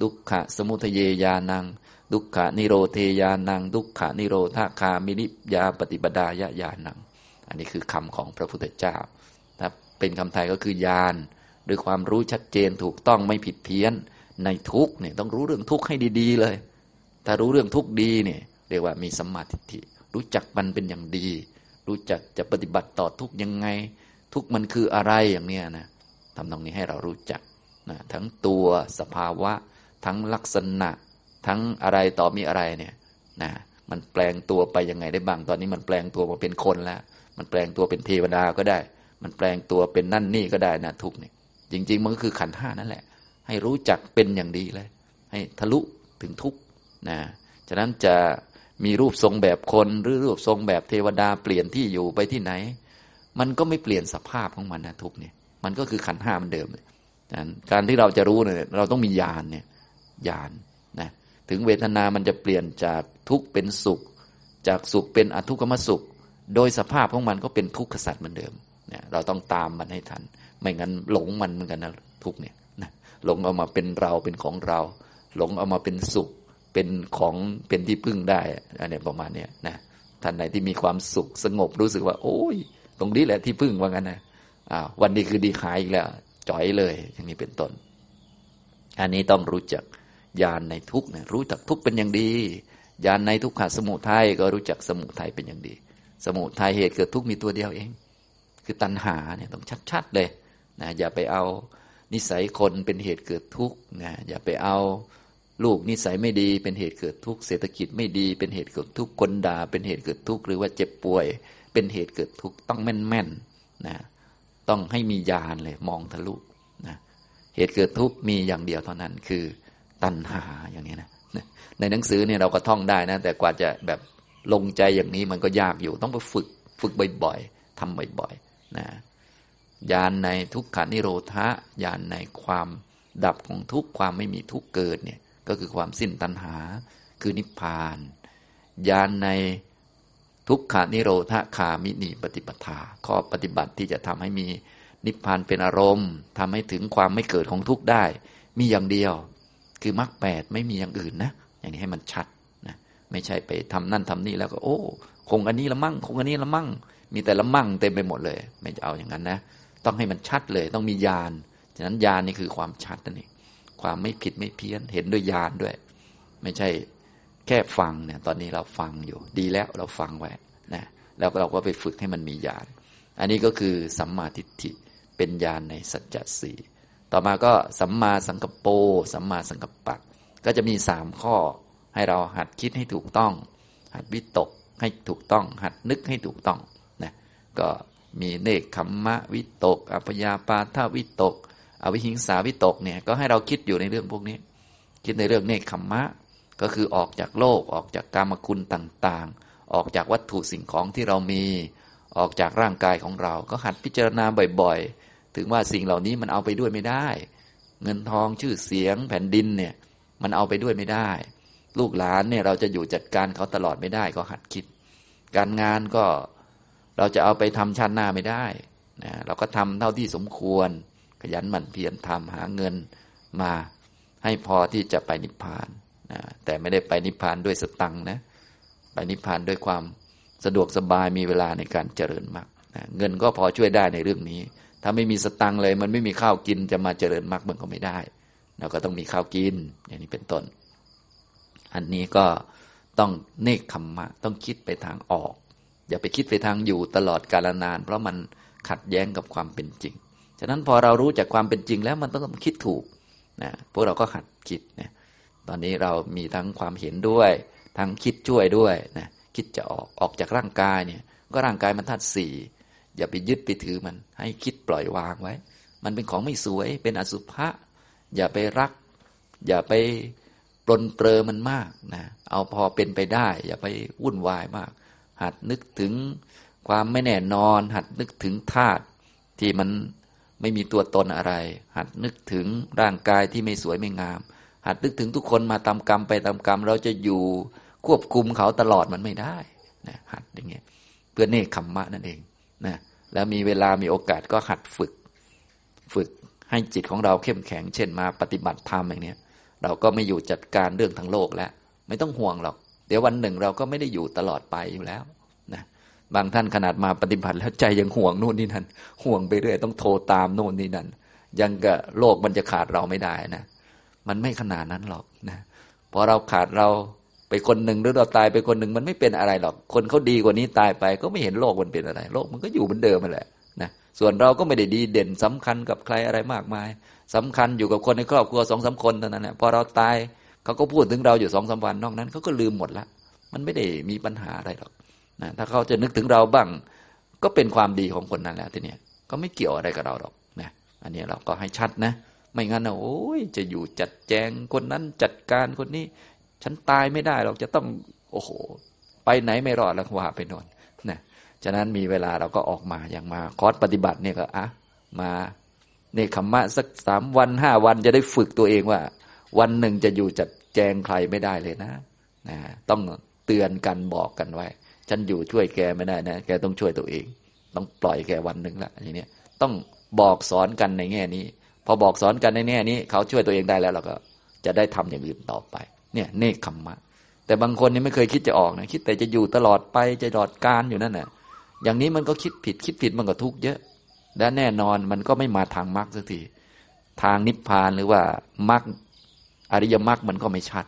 A: ดุขะสมุทเยยานัง ดุขะนิโรเทยานัง ดุขะนิโรธาคามินิยาปฏิปดายญานัง อันนี้คือคำของพระพุทธเจ้าถ้าเป็นคำไทยก็คือญาณหรือความรู้ชัดเจนถูกต้องไม่ผิดเพี้ยน ในทุกเนี่ยต้องรู้เรื่องทุกให้ดี ๆ เลย ถ้ารู้เรื่องทุกดีเนี่ยเรียกว่ามีสัมมาทิฏฐิรู้จักมันเป็นอย่างดี รู้จักจะปฏิบัติต่อทุกยังไง ทุกมันคืออะไรอย่างเนี้ยนะทำตรงนี้ให้เรารู้จักนะทั้งตัวสภาวะ ทั้งลักษณะ ทั้งอะไรต่อมีอะไรเนี่ยนะมันแปลงตัวไปยังไงได้บ้างตอนนี้มันแปลงตัวมาเป็นคนแล้ว มันแปลงตัวเป็นเทวดาก็ได้ มันแปลงตัวเป็นนั่นนี่ก็ได้นะทุกเนี่ยจริง ๆ มันก็คือขันห้านั่นแหละ ให้รู้จักเป็นอย่างดีเลย ให้ทะลุถึงทุกนะฉะนั้นจะมีรูปทรงแบบคนหรือรูปทรงแบบเทวดาเปลี่ยนที่อยู่ไปที่ไหน มันก็ไม่เปลี่ยนสภาพของมันนะทุกเนี่ยมันก็คือขันห้ามันเดิมเลยการที่เราจะรู้เนี่ยเราต้องมีญาณเนี่ยญาณนะถึงเวทนามันจะเปลี่ยนจากทุกเป็นสุข จากสุขเป็นอทุกขมสุข โดยสภาพของมันก็เป็นทุกขสัตว์เหมือนเดิมเนี่ยเราต้องตามมันให้ทัน ไม่งั้นหลงมันเหมือนกันนะทุกเนี่ย หลงเอามาเป็นเราเป็นของเรา หลงเอามาเป็นสุข เป็นของเป็นที่พึ่งได้อันนี้ประมาณเนี้ยนะท่านไหนที่มีความสุขสงบรู้สึกว่า โอ้ย ตรงนี้แหละที่พึ่งว่างั้นนะอ้าววันนี้คือดีขายอีกแล้วจ่อยเลย อย่างนี้เป็นต้น อันนี้ต้องรู้จักญาณในทุกเนะรู้จักทุกเป็นอย่างดีญาณในทุกขาสมุทัยก็รู้จักสมุทัยเป็นอย่างดี สมุทัยเหตุเกิดทุกมีตัวเดียวเอง คือตัณหาเนี่ยต้องชัดๆเลยนะอย่าไปเอา นิสัยคนเป็นเหตุเกิดทุกข์นะอย่าไปเอาลูกนิสัยไม่ดีเป็นเหตุเกิดทุกข์เศรษฐกิจไม่ดีเป็นเหตุเกิดทุกข์คนด่าเป็นเหตุเกิดทุกข์หรือว่าเจ็บป่วย เป็นเหตุเกิดทุกข์ต้องแม่นแม่นนะต้องให้มีญาณเลยมองทะลุนะเหตุเกิดทุกข์มีอย่างเดียวเท่านั้นคือตัณหาอย่างนี้นะในหนังสือเนี่ยเราก็ท่องได้นะ แต่กว่าจะแบบลงใจอย่างนี้มันก็ยากอยู่ ต้องไปฝึกฝึกบ่อยๆทำบ่อยๆนะ ญาณในทุกขานิโรธะญาณในความดับของทุกความไม่มีทุกเกิดเนี่ยก็คือความสิ้นตัณหา คือนิพพานญาณในทุกขานิโรธคามินีปฏิปทาข้อปฏิบัติที่จะทำให้มีนิพพานเป็นอารมณ์ทำให้ถึงความไม่เกิดของทุกข์ได้ มีอย่างเดียว คือมรรคแปดไม่มีอย่างอื่นนะ อย่างนี้ให้มันชัดนะไม่ใช่ไปทำนั่นทำนี่แล้วก็โอ้ คงอันนี้ละมั่งคงอันนี้ละมั่ง มีแต่ละมั่งเต็มไปหมดเลย ไม่จะเอาอย่างนั้นนะ ต้องให้มันชัดเลย ต้องมีญาณฉะนั้นญาณนี่คือความชัดนั่นเองความไม่ผิดไม่เพี้ยนเห็นด้วยญาณด้วย ไม่ใช่แค่ฟังเนี่ย ตอนนี้เราฟังอยู่ ดีแล้วเราฟังไว้นะแล้วเราก็ไปฝึกให้มันมีญาณอันนี้ก็คือสัมมาทิฏฐิเป็นญาณในสัจจะสี่ต่อมาก็สัมมาสังกปรสัมมาสังกปะก็จะมีสามข้อให้เราหัดคิดให้ถูกต้อง หัดวิตกให้ถูกต้อง หัดนึกให้ถูกต้องนะก็ มีเนคขมมะวิตก อัพยาปาทวิตก อวิหิงสาวิตกเนี่ยก็ให้เราคิดอยู่ในเรื่องพวกนี้ คิดในเรื่องเนคขมมะ ก็คือออกจากโลกออกจากกรรมคุณต่างๆ ออกจากวัตถุสิ่งของที่เรามีออกจากร่างกายของเรา ก็หัดพิจารณาบ่อยๆ ถึงว่าสิ่งเหล่านี้มันเอาไปด้วยไม่ได้ เงินทองชื่อเสียงแผ่นดินเนี่ยมันเอาไปด้วยไม่ได้ ลูกหลานเนี่ยเราจะอยู่จัดการเขาตลอดไม่ได้ก็หัดคิด การงานก็ เราจะเอาไปทำชั้นหน้าไม่ได้นะเราก็ทำเท่าที่สมควร ขยันหมั่นเพียรทำหาเงินมาให้พอที่จะไปนิพพานนะแต่ไม่ได้ไปนิพพานด้วยสตังนะไปนิพพานด้วยความสะดวกสบายมีเวลาในการเจริญมรรคนะเงินก็พอช่วยได้ในเรื่องนี้ ถ้าไม่มีสตังเลย มันไม่มีข้าวกินจะมาเจริญมรรคมันก็ไม่ได้เราก็ต้องมีข้าวกินอย่างนี้เป็นต้น อันนี้ก็ต้องเนคขมมะ ต้องคิดไปทางออก อย่าไปคิดไปทางอยู่ตลอดกาลนาน เพราะมันขัดแย้งกับความเป็นจริง ฉะนั้นพอเรารู้จากความเป็นจริงแล้วมันต้องคิดถูกนะพวกเราก็หัดคิดนะตอนนี้เรามีทั้งความเห็นด้วย ทั้งคิดช่วยด้วยนะคิดจะออกออกจากร่างกายเนี่ย ก็ร่างกายมันธาตุสี่อย่าไปยึดไปถือมัน ให้คิดปล่อยวางไว้ มันเป็นของไม่สวย เป็นอสุภะอย่าไปรัก อย่าไปปลนเปลือมันมากนะเอาพอเป็นไปได้ อย่าไปวุ่นวายมาก หัดนึกถึงความไม่แน่นอน หัดนึกถึงธาตุที่มันไม่มีตัวตนอะไร หัดนึกถึงร่างกายที่ไม่สวยไม่งาม หัดนึกถึงทุกคนมาตามกรรมไปตามกรรม เราจะอยู่ควบคุมเขาตลอดมันไม่ได้นะหัดอย่างเงี้ยเพื่อเนคขมมะนั่นเองนะแล้วมีเวลามีโอกาสก็หัดฝึก ฝึกให้จิตของเราเข้มแข็ง เช่นมาปฏิบัติธรรมอย่างเนี้ยเราก็ไม่อยู่จัดการเรื่องทางโลกแล้ว ไม่ต้องห่วงหรอก ดี๋ยววันหนึ่งเราก็ไม่ได้อยู่ตลอดไปอยู่แล้วนะบางท่านขนาดมาปฏิบัติแล้วใจยังห่วงโน่นนี่นั่นห่วงไปเรื่อยต้องโทรตามโน่นนี่นั่นยังกับโลกมันจะขาดเราไม่ได้นะ มันไม่ขนาดนั้นหรอกนะพอเราขาดเราไปคนหนึ่งหรือเราตายไปคนหนึ่งมันไม่เป็นอะไรหรอก คนเขาดีกว่านี้ตายไป ก็ไม่เห็นโลกมันเป็นอะไร โลกมันก็อยู่เหมือนเดิมมาแหละนะส่วนเราก็ไม่ได้ดีเด่นสำคัญกับใครอะไรมากมายสำคัญอยู่กับคนในครอบครัวสองสาคนเท่านั้นแหละพอเราตาย เขาก็พูดถึงเราอยู่สองสาวันนอกนั้นเขาก็ลืมหมดละมันไม่ได้มีปัญหาอะไรหรอกนะถ้าเขาจะนึกถึงเราบ้าง ก็เป็นความดีของคนนั้นแหละทีเนี้ยก็ไม่เกี่ยวอะไรกับเราหรอกนะอันนี้เราก็ให้ชัดนะ ไม่งั้นนะโอ้ยจะอยู่จัดแจงคนนั้นจัดการคนนี้ ฉันตายไม่ได้เราจะต้องโอ้โห ไปไหนไม่รอดแล้วว่าไปนอนนะฉะนั้นมีเวลาเราก็ออกมาอย่างมาคอร์สปฏิบัติเนี่ยก็อะมาเนคขมะสักสามวันห้าวันจะได้ฝึกตัวเองว่า วันหนึ่งจะอยู่จัดแจงใครไม่ได้เลยนะนะต้องเตือนกันบอกกันไว้ ฉันอยู่ช่วยแกไม่ได้นะแกต้องช่วยตัวเอง ต้องปล่อยแกวันหนึ่งละอย่างนี้ต้องบอกสอนกันในแง่นี้ พอบอกสอนกันในแง่นี้ เขาช่วยตัวเองได้แล้วเราก็จะได้ทำอย่างอื่นต่อไป เนี่ยเนคขมมะ แต่บางคนนี่ไม่เคยคิดจะออกนะคิดแต่จะอยู่ตลอดไปจะตลอดการอยู่นั่นแหละอย่างนี้มันก็คิดผิดคิดผิดมันก็ทุกข์เยอะ และแน่นอนมันก็ไม่มาทางมรรคสักทีทางนิพพานหรือว่ามรรค อริยมรรคมันก็ไม่ชัด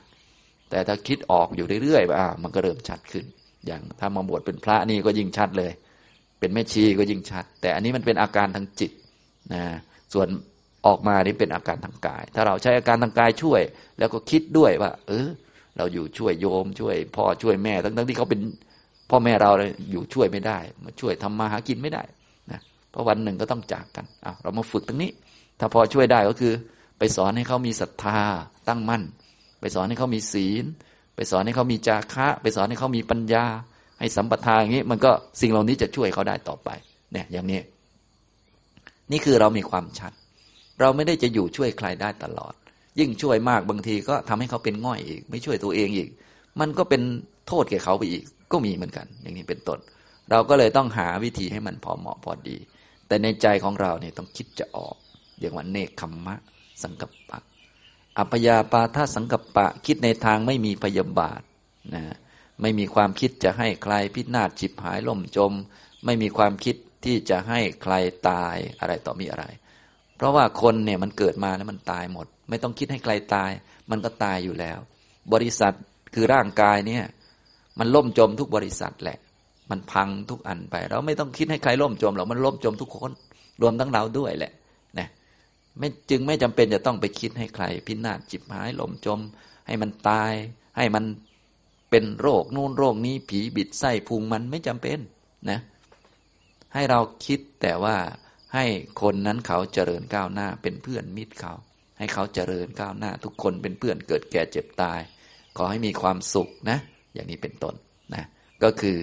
A: แต่ถ้าคิดออกอยู่เรื่อยๆอ่ามันก็เริ่มชัดขึ้น อย่างถ้ามาบวชเป็นพระนี่ก็ยิ่งชัดเลย เป็นแม่ชีก็ยิ่งชัด แต่อันนี้มันเป็นอาการทางจิตนะส่วนออกมานี่เป็นอาการทางกาย ถ้าเราใช้อาการทางกายช่วย แล้วก็คิดด้วยว่า เออ เราอยู่ช่วยโยม ช่วยพ่อช่วยแม่ทั้งๆที่เขาเป็นพ่อแม่เราอยู่ช่วยไม่ได้ มาช่วยทำมาหากินไม่ได้นะเพราะวันหนึ่งก็ต้องจากกันเเรามาฝึกตรงนี้ ถ้าพอช่วยได้ก็คือ ไปสอนให้เขามีศรัทธา ตั้งมั่น ไปสอนให้เขามีศีล ไปสอนให้เขามีจาคะ ไปสอนให้เขามีปัญญา ให้สัมปทาอย่างนี้ มันก็สิ่งเหล่านี้จะช่วยเขาได้ต่อไป เนี่ย อย่างนี้ นี่คือเรามีความชัด เราไม่ได้จะอยู่ช่วยใครได้ตลอด ยิ่งช่วยมากบางทีก็ทำให้เขาเป็นง่อยอีก ไม่ช่วยตัวเองอีก มันก็เป็นโทษแก่เขาไปอีก ก็มีเหมือนกัน อย่างนี้เป็นต้น เราก็เลยต้องหาวิธีให้มันพอเหมาะพอดี แต่ในใจของเราเนี่ยต้องคิดจะออกอย่างว่าเนคขมมะ สังกัปปะ อัปยาปาทาสังกัปปะ คิดในทางไม่มีพยาบาทนะไม่มีความคิดจะให้ใครพินาศฉิบหายล่มจม ไม่มีความคิดที่จะให้ใครตายอะไรต่อมีอะไร เพราะว่าคนเนี่ยมันเกิดมาแล้วมันตายหมด ไม่ต้องคิดให้ใครตาย มันก็ตายอยู่แล้ว บริษัทคือร่างกายเนี่ย มันล่มจมทุกบริษัทแหละ มันพังทุกอันไป เราไม่ต้องคิดให้ใครล่มจมหรอกมันล่มจมทุกคน รวมทั้งเราด้วยแหละ ไม่จึงไม่จำเป็นจะต้องไปคิดให้ใคร พินาศจิบหายลมจม ให้มันตาย ให้มันเป็นโรคนู่นโรคนี้ผีบิดไส้พุงมันไม่จำเป็นนะให้เราคิดแต่ว่าให้คนนั้นเขาเจริญก้าวหน้าเป็นเพื่อนมิตรเขา ให้เขาเจริญก้าวหน้า ทุกคนเป็นเพื่อนเกิดแก่เจ็บตาย ขอให้มีความสุขนะ อย่างนี้เป็นต้นนะก็คือ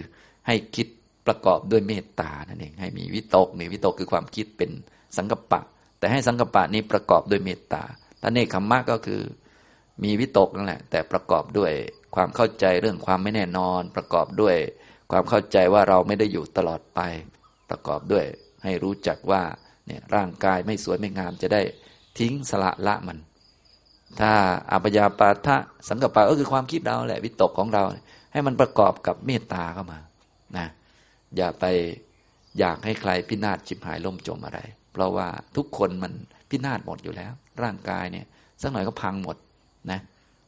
A: ให้คิดประกอบด้วยเมตตานั่นเองให้มีวิตกนี่วิตกคือความคิดเป็นสังกปะ แต่ให้สังกปะนี้ประกอบด้วยเมตตาถ้าเนคขมมะก็คือ มีวิตกนั่นแหละ แต่ประกอบด้วยความเข้าใจเรื่องความไม่แน่นอน ประกอบด้วยความเข้าใจว่าเราไม่ได้อยู่ตลอดไป ประกอบด้วยให้รู้จักว่าเนี่ยร่างกายไม่สวยไม่งามจะได้ทิ้งสละละมัน ถ้าอัปยาปาทะสังกปะก็คือความคิดเราแหละวิตกของเรา ให้มันประกอบกับเมตตาเข้ามานะอย่าไปอยากให้ใครพินาศจิบหายล่มจมอะไร เพราะว่าทุกคนมันพินาศหมดอยู่แล้ว ร่างกายเนี่ยสักหน่อยก็พังหมดนะ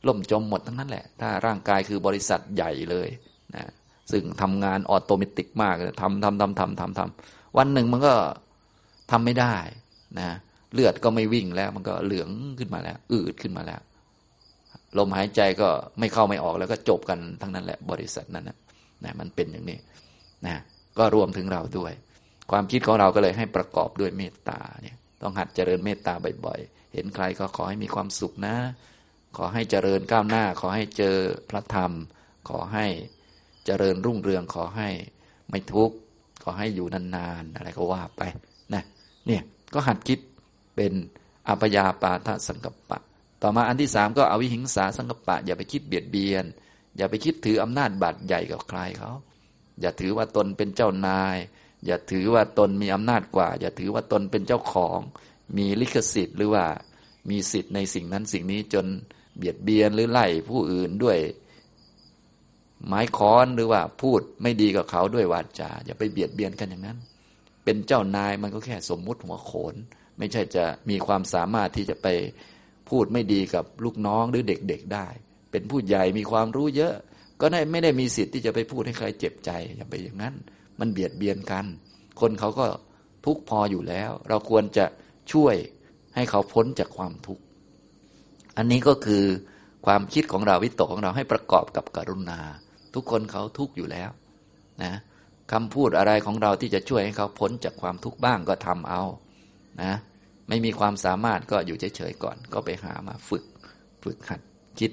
A: ล่มจมหมดทั้งนั้นแหละ ถ้าร่างกายคือบริษัทใหญ่เลยนะซึ่งทำงานออโตเมติกมากทำทำทำทำทำทำวันหนึ่งมันก็ทำไม่ได้นะเลือดก็ไม่วิ่งแล้ว มันก็เหลืองขึ้นมาแล้ว อืดขึ้นมาแล้ว ลมหายใจก็ไม่เข้าไม่ออกแล้วก็จบกันทั้งนั้นแหละ บริษัทนั้นนะนะมันเป็นอย่างนี้นะก็รวมถึงเราด้วย ความคิดของเราก็เลยให้ประกอบด้วยเมตตาเนี่ยต้องหัดเจริญเมตตาบ่อยๆ เห็นใครก็ขอให้มีความสุขนะ ขอให้เจริญก้าวหน้า ขอให้เจอพระธรรม ขอให้เจริญรุ่งเรือง ขอให้ไม่ทุกข์ ขอให้อยู่นานๆ อะไรก็ว่าไปนะเนี่ยก็หัดคิดเป็นอัปยาปาทสังกปะ ต่อมาอันที่สามก็อวิหิงสาสังกปะ อย่าไปคิดเบียดเบียน อย่าไปคิดถืออำนาจบาดใหญ่กับใครเขา อย่าถือว่าตนเป็นเจ้านาย อย่าถือว่าตนมีอำนาจกว่า อย่าถือว่าตนเป็นเจ้าของ มีลิขสิทธิ์หรือว่ามีสิทธิ์ในสิ่งนั้นสิ่งนี้จนเบียดเบียนหรือไล่ผู้อื่นด้วยไม้ค้อนหรือว่าพูดไม่ดีกับเขาด้วยวาจา อย่าไปเบียดเบียนกันอย่างนั้น เป็นเจ้านายมันก็แค่สมมุติหัวโขน ไม่ใช่จะมีความสามารถที่จะไปพูดไม่ดีกับลูกน้องหรือเด็กๆได้ เป็นผู้ใหญ่มีความรู้เยอะ ก็ได้ไม่ได้มีสิทธิ์ที่จะไปพูดให้ใครเจ็บใจอย่าไปอย่างนั้น มันเบียดเบียนกัน คนเขาก็ทุกข์พออยู่แล้ว เราควรจะช่วยให้เขาพ้นจากความทุกข์ อันนี้ก็คือความคิดของเราวิตกของเราให้ประกอบกับกรุณา ทุกคนเขาทุกข์อยู่แล้วนะคำพูดอะไรของเราที่จะช่วยให้เขาพ้นจากความทุกข์บ้างก็ทำเอานะไม่มีความสามารถก็อยู่เฉยๆก่อน ก็ไปหามาฝึก ฝึกหัดคิด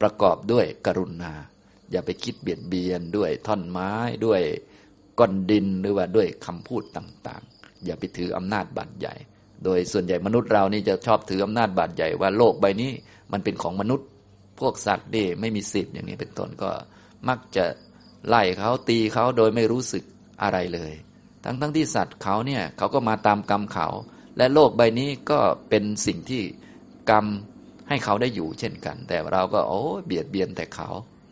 A: ประกอบด้วยกรุณา อย่าไปคิดเบียดเบียนด้วยท่อนไม้ด้วย ก้อนดินหรือว่าด้วยคำพูดต่างๆ อย่าไปถืออำนาจบาดใหญ่ โดยส่วนใหญ่มนุษย์เรานี่จะชอบถืออำนาจบาดใหญ่ว่าโลกใบนี้มันเป็นของมนุษย์ พวกสัตว์เดีไม่มีสิทธิ์อย่างนี้เป็นต้นก็มักจะไล่เขาตีเขาโดยไม่รู้สึกอะไรเลย ทั้งทั้งที่สัตว์เขาเนี่ยเขาก็มาตามกรรมเขา และโลกใบนี้ก็เป็นสิ่งที่กรรมให้เขาได้อยู่เช่นกัน แต่เราก็โอ้เบียดเบียนแต่เขา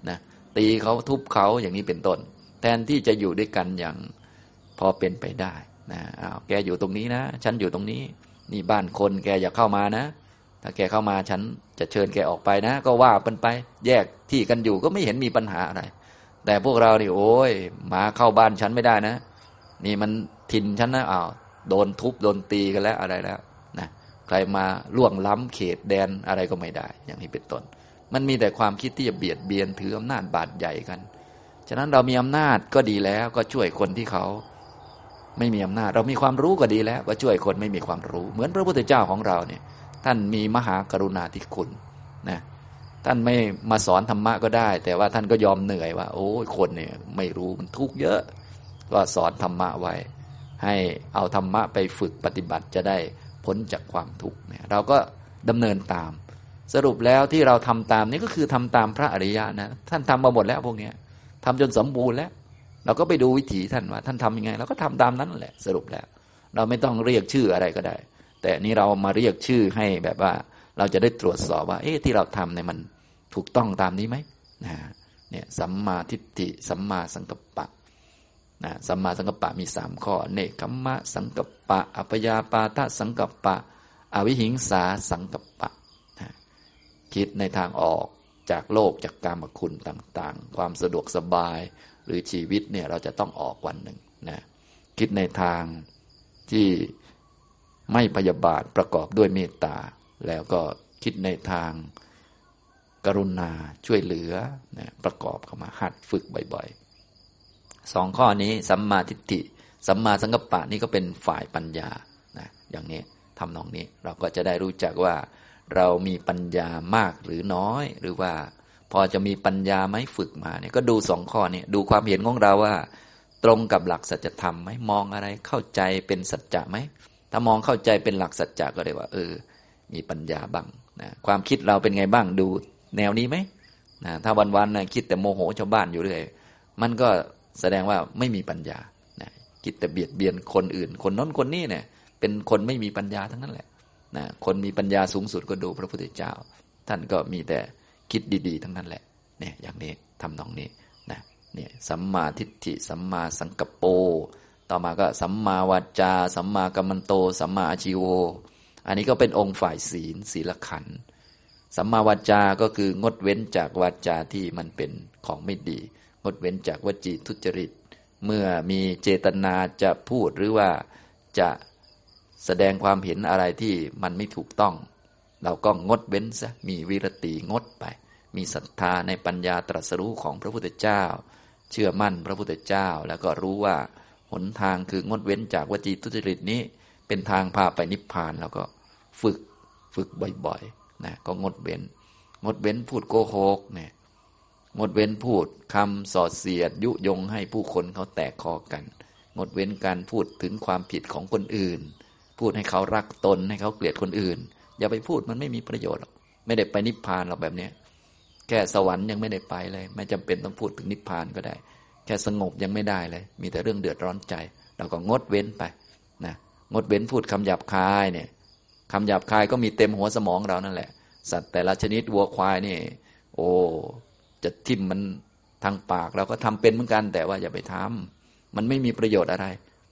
A: นะตีเขาทุบเขาอย่างนี้เป็นต้น แทนที่จะอยู่ด้วยกันอย่างพอเป็นไปได้นะอ้าวแกอยู่ตรงนี้นะ ฉันอยู่ตรงนี้ นี่บ้านคนแกอย่าเข้ามานะ ถ้าแกเข้ามาฉันจะเชิญแกออกไปนะ ก็ว่ากันไป แยกที่กันอยู่ก็ไม่เห็นมีปัญหาอะไร แต่พวกเรานี่โอ้ยมาเข้าบ้านฉันไม่ได้นะ นี่มันถิ่นฉันนะอ้าวโดนทุบโดนตีกันแล้วอะไรแล้วนะใครมาล่วงล้ำเขตแดนอะไรก็ไม่ได้ อย่างนี้เป็นต้น มันมีแต่ความคิดที่จะเบียดเบียนถืออำนาจบาดใหญ่กัน ฉะนั้นเรามีอำนาจก็ดีแล้ว ก็ช่วยคนที่เขา ไม่มีอำนาจ เรามีความรู้ก็ดีแล้ว ก็ช่วยคนไม่มีความรู้ เหมือนพระพุทธเจ้าของเราเนี่ย ท่านมีมหากรุณาธิคุณนะท่านไม่มาสอนธรรมะก็ได้ แต่ว่าท่านก็ยอมเหนื่อยว่า โอ้คนเนี่ยไม่รู้มันทุกข์เยอะ ก็สอนธรรมะไว้ ให้เอาธรรมะไปฝึกปฏิบัติจะได้พ้นจากความทุกข์เนี่ยเราก็ดำเนินตาม สรุปแล้วที่เราทำตามนี้ก็คือทำตามพระอริยะนะท่านทำมาหมดแล้วพวกนี้ ทำจนสมบูรณ์แล้ว เราก็ไปดูวิถีท่านว่าท่านทํำยังไงเราก็ทำตามนั้นแหละสรุปแล้ว เราไม่ต้องเรียกชื่ออะไรก็ได้ แต่นี้เรามาเรียกชื่อให้แบบว่า เราจะได้ตรวจสอบว่า เอ๊ะที่เราทำเนี่ยมันถูกต้องตามนี้ไหมนะเนี่ยสัมมาทิฏฐิสัมมาสังกัปปะนะสัมมาสังกัปปะมีสามข้อเนคขมมะสังกัปปะ อัปยาปาทะสังกัปปะ อวิหิงสาสังกัปปะนะคิดในทางออก จากโลกจากกามคุณต่างๆ ความสะดวกสบาย หรือชีวิตเนี่ยเราจะต้องออกวันหนึ่งนะคิดในทางที่ไม่พยาบาทประกอบด้วยเมตตา แล้วก็คิดในทางกรุณาช่วยเหลือนะประกอบเข้ามาหัดฝึกบ่อยๆสองข้อนี้สัมมาทิฏฐิสัมมาสังกัปปะนี่ก็เป็นฝ่ายปัญญานะอย่างนี้ทำนองนี้เราก็จะได้รู้จักว่า เรามีปัญญามากหรือน้อย หรือว่า พอจะมีปัญญาไหมฝึกมาเนี่ยก็ดูสองข้อนี้ดูความเห็นของเราว่า ตรงกับหลักสัจธรรมไหมมองอะไรเข้าใจเป็นสัจจะไหมถ้ามองเข้าใจเป็นหลักสัจจะก็เลยว่า เออ มีปัญญาบ้างนะความคิดเราเป็นไงบ้างดูแนวนี้ไหมนะถ้าวันๆนะคิดแต่โมโหชาวบ้านอยู่เรื่อยมันก็แสดงว่าไม่มีปัญญานะคิดแต่เบียดเบียนคนอื่น คนน้นคนนี้เนี่ย เป็นคนไม่มีปัญญาทั้งนั้นแหละ นะคนมีปัญญาสูงสุดก็ดูพระพุทธเจ้า ท่านก็มีแต่คิดดีๆ ทั้งนั้นแหละเนี่ยอย่างนี้ทำนองนี้นะเนี่ยสัมมาทิฏฐิสัมมาสังกปรต่อมาก็สัมมาวาจา สัมมากัมมันโต สัมมาอาชิโว อันนี้ก็เป็นองค์ฝ่ายศีลศีลขัน สัมมาวาจา ก็คืองดเว้นจากวาจาที่มันเป็นของไม่ดี งดเว้นจากวจีทุจริต เมื่อมีเจตนาจะพูดหรือว่าจะ แสดงความเห็นอะไรที่มันไม่ถูกต้อง เราก็งดเว้นซะมีวิรติงดไป มีศรัทธาในปัญญาตรัสรู้ของพระพุทธเจ้า เชื่อมั่นพระพุทธเจ้า แล้วก็รู้ว่าหนทางคืองดเว้นจากวจีทุจริตนี้ เป็นทางพาไปนิพพานแล้วก็ฝึกฝึกบ่อยๆนะก็งดเว้น งดเว้นพูดโกหกเนี่ยงดเว้นพูดคำสอดเสียดยุยงให้ผู้คนเขาแตกคอกัน งดเว้นการพูดถึงความผิดของคนอื่น พูดให้เขารักตนให้เขาเกลียดคนอื่น อย่าไปพูดมันไม่มีประโยชน์หรอกไม่ได้ไปนิพพานหรอกแบบนี้แค่สวรรค์ยังไม่ได้ไปเลย ไม่จำเป็นต้องพูดถึงนิพพานก็ได้ แค่สงบยังไม่ได้เลย มีแต่เรื่องเดือดร้อนใจ เราก็งดเว้นไปนะงดเว้นพูดคำหยาบคายเนี่ยคำหยาบคายก็มีเต็มหัวสมองเรานั่นแหละ สัตว์แต่ละชนิดวัวควายนี่ โอ้จะทิ่มมันทางปากเราก็ทำเป็นเหมือนกัน แต่ว่าอย่าไปทำมันไม่มีประโยชน์อะไร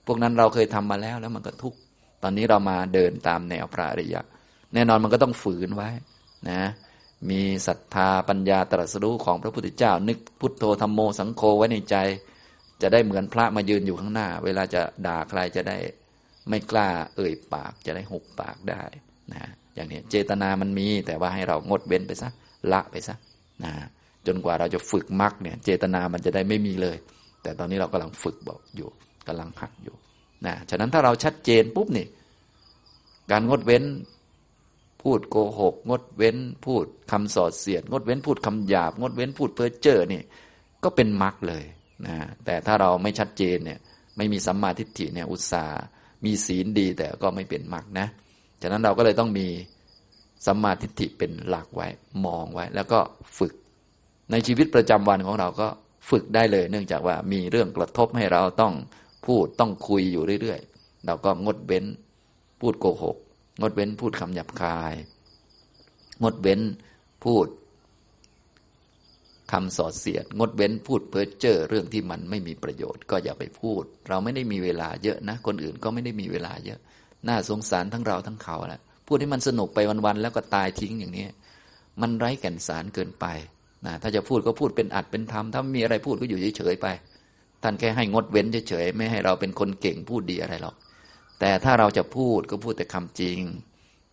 A: พวกนั้นเราเคยทำมาแล้วแล้วมันก็ทุกข์ ตอนนี้เรามาเดินตามแนวพระอริยะ แน่นอนมันก็ต้องฝืนไว้นะมีศรัทธาปัญญาตรัสรู้ของพระพุทธเจ้า นึกพุทโธธรรมโมสังโฆไว้ในใจ จะได้เหมือนพระมายืนอยู่ข้างหน้า เวลาจะด่าใครจะได้ไม่กล้าเอ่ยปากจะได้หุบปากได้นะอย่างนี้เจตนามันมีแต่ว่าให้เรางดเว้นไปซะละไปซะนะจนกว่าเราจะฝึกมรรคเนี่ย เจตนามันจะได้ไม่มีเลย แต่ตอนนี้เรากำลังฝึกบอกอยู่กำลังหัดอยู่ นะฉะนั้นถ้าเราชัดเจนปุ๊บนี่การงดเว้น พูดโกหก งดเว้น พูดคำสอดเสียด งดเว้นพูดคำหยาบ งดเว้นพูดเพ้อเจ้อนี่ก็เป็นมรรคเลยนะแต่ถ้าเราไม่ชัดเจนเนี่ยไม่มีสัมมาทิฏฐิเนี่ยอุตสาห์มีศีลดีแต่ก็ไม่เป็นมรรคนะฉะนั้นเราก็เลยต้องมีสัมมาทิฏฐิเป็นหลักไว้มองไว้ แล้วก็ฝึก ในชีวิตประจำวันของเราก็ฝึกได้เลย เนื่องจากว่ามีเรื่องกระทบให้เราต้อง พูดต้องคุยอยู่เรื่อยๆ เราก็งดเว้น พูดโกหก งดเว้นพูดคำหยาบคาย งดเว้นพูดคำสอดเสียด งดเว้นพูดเพ้อเจ้อเรื่องที่มันไม่มีประโยชน์ ก็อย่าไปพูด เราไม่ได้มีเวลาเยอะนะ คนอื่นก็ไม่ได้มีเวลาเยอะ น่าสงสารทั้งเราทั้งเขาแหละพูดให้มันสนุกไปวันๆแล้วก็ตายทิ้งอย่างนี้ มันไร้แก่นสารเกินไปนะถ้าจะพูดก็พูดเป็นอัดเป็นธรรมถ้ามีอะไรพูดก็อยู่เฉยๆไป ท่านแค่ให้งดเว้นเฉยๆไม่ให้เราเป็นคนเก่งพูดดีอะไรหรอก แต่ถ้าเราจะพูดก็พูดแต่คำจริง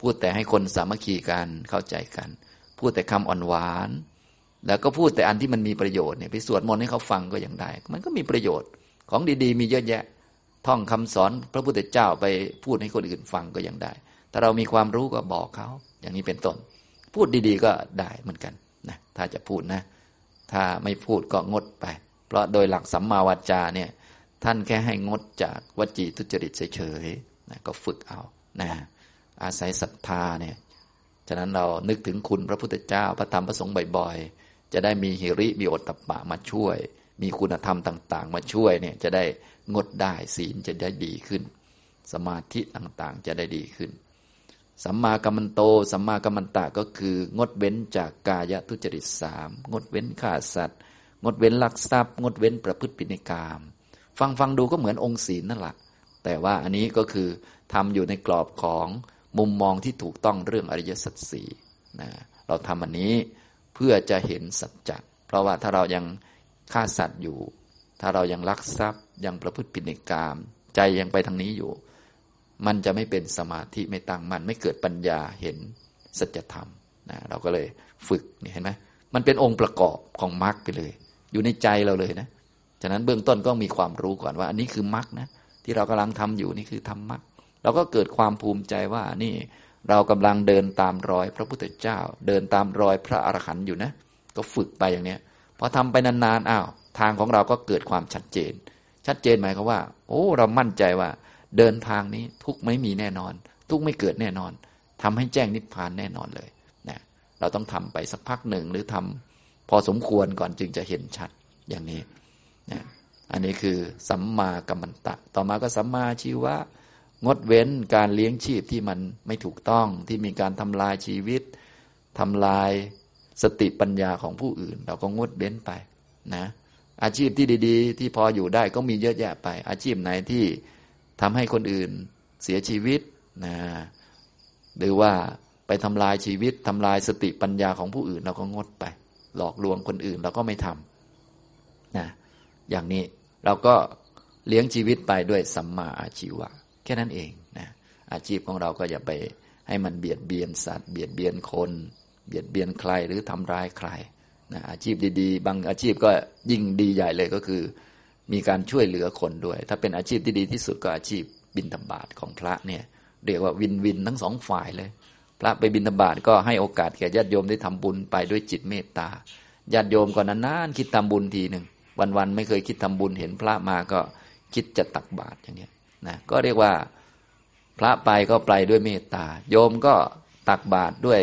A: พูดแต่ให้คนสามัคคีกันเข้าใจกัน พูดแต่คำอ่อนหวาน แล้วก็พูดแต่อันที่มันมีประโยชน์เนี่ยไปสวดมนต์ให้เขาฟังก็ยังได้ มันก็มีประโยชน์ของดีๆ มีเยอะแยะ ท่องคำสอนพระพุทธเจ้าไปพูดให้คนอื่นฟังก็ยังได้ ถ้าเรามีความรู้ก็บอกเขา อย่างนี้เป็นต้น พูดดีๆก็ได้เหมือนกันนะถ้าจะพูดนะ ถ้าไม่พูดก็งดไป เพราะโดยหลักสัมมาวาจาเนี่ยท่านแค่ให้งดจากวจีทุจริตเฉยๆนะก็ฝึกเอานะอาศัยศรัทธาเนี่ยฉะนั้นเรานึกถึงคุณพระพุทธเจ้าพระธรรมพระสงฆ์บ่อยๆ จะได้มีหิริมีโอตตะปะมาช่วย มีคุณธรรมต่าง ๆ มาช่วยเนี่ยจะได้งดได้ศีลจะได้ดีขึ้น สมาธิต่างๆจะได้ดีขึ้น สัมมากัมมันโต สัมมากัมมันตะก็คืองดเว้นจากกายทุจริตสามงดเว้นฆ่าสัตว์ งดเว้นลักทรัพย์ งดเว้นประพฤติปิณกรรมฟังฟังดูก็เหมือนองค์ศีลนั่นแหละแต่ว่าอันนี้ก็คือทำอยู่ในกรอบของมุมมองที่ถูกต้องเรื่องอริยสัจสี่นะเราทำอันนี้เพื่อจะเห็นสัจจะเพราะว่าถ้าเรายังฆ่าสัตว์อยู่ ถ้าเรายังลักทรัพย์ ยังประพฤติปิณกรรมใจยังไปทางนี้อยู่ มันจะไม่เป็นสมาธิไม่ตั้งมันไม่เกิดปัญญาเห็นสัจธรรมนะเราก็เลยฝึกเห็นไหมมันเป็นองค์ประกอบของมรรคไปเลย อยู่ในใจเราเลยนะ ฉะนั้นเบื้องต้นก็มีความรู้ก่อนว่า อันนี้คือมรรคนะ ที่เรากำลังทำอยู่นี่คือทำมรรคเราก็เกิดความภูมิใจว่านี่เรากำลังเดินตามรอยพระพุทธเจ้า เดินตามรอยพระอรหันต์อยู่นะ ก็ฝึกไปอย่างเนี้ยพอทำไปนานๆอ้าวทางของเราก็เกิดความชัดเจน ชัดเจนหมายความว่า โอ้ เรามั่นใจว่า เดินทางนี้ทุกไม่มีแน่นอน ทุกไม่เกิดแน่นอนทำให้แจ้งนิพพานแน่นอนเลยนะเราต้องทำไปสักพักหนึ่งหรือทำ พอสมควรก่อนจึงจะเห็นชัดอย่างนี้นะอันนี้คือสัมมากัมมันตะ ต่อมาก็สัมมาชีวะ งดเว้นการเลี้ยงชีพที่มันไม่ถูกต้องที่มีการทำลายชีวิตทำลายสติปัญญาของผู้อื่น เราก็งดเว้นไปนะอาชีพที่ดี ๆ ที่พออยู่ได้ก็มีเยอะแยะไป อาชีพไหนที่ทำให้คนอื่นเสียชีวิตนะหรือว่าไปทำลายชีวิตทำลายสติปัญญาของผู้อื่นเราก็งดไป หลอกลวงคนอื่นเราก็ไม่ทำนะอย่างนี้เราก็เลี้ยงชีวิตไปด้วยสัมมาอาชีวะ แค่นั้นเองนะอาชีพของเราก็อย่าไปให้มันเบียดเบียนสัตว์ เบียดเบียนคน เบียดเบียนใครหรือทำร้ายใครนะอาชีพดีๆ บางอาชีพก็ยิ่งดีใหญ่เลยก็คือ มีการช่วยเหลือคนด้วย ถ้าเป็นอาชีพที่ดีที่สุดก็อาชีพบินธบาตของพระเนี่ยเรียกว่าวินวินทั้งสองฝ่ายเลย พระไปบิณฑบาตก็ให้โอกาสแก่ญาติโยมได้ทำบุญไปด้วยจิตเมตตาญาติโยมก่อนนานๆคิดทำบุญทีหนึ่งวันๆไม่เคยคิดทำบุญเห็นพระมาก็คิดจะตักบาตรอย่างเงี้ยนะก็เรียกว่าพระไปก็ไปด้วยเมตตา โยมก็ตักบาตรด้วย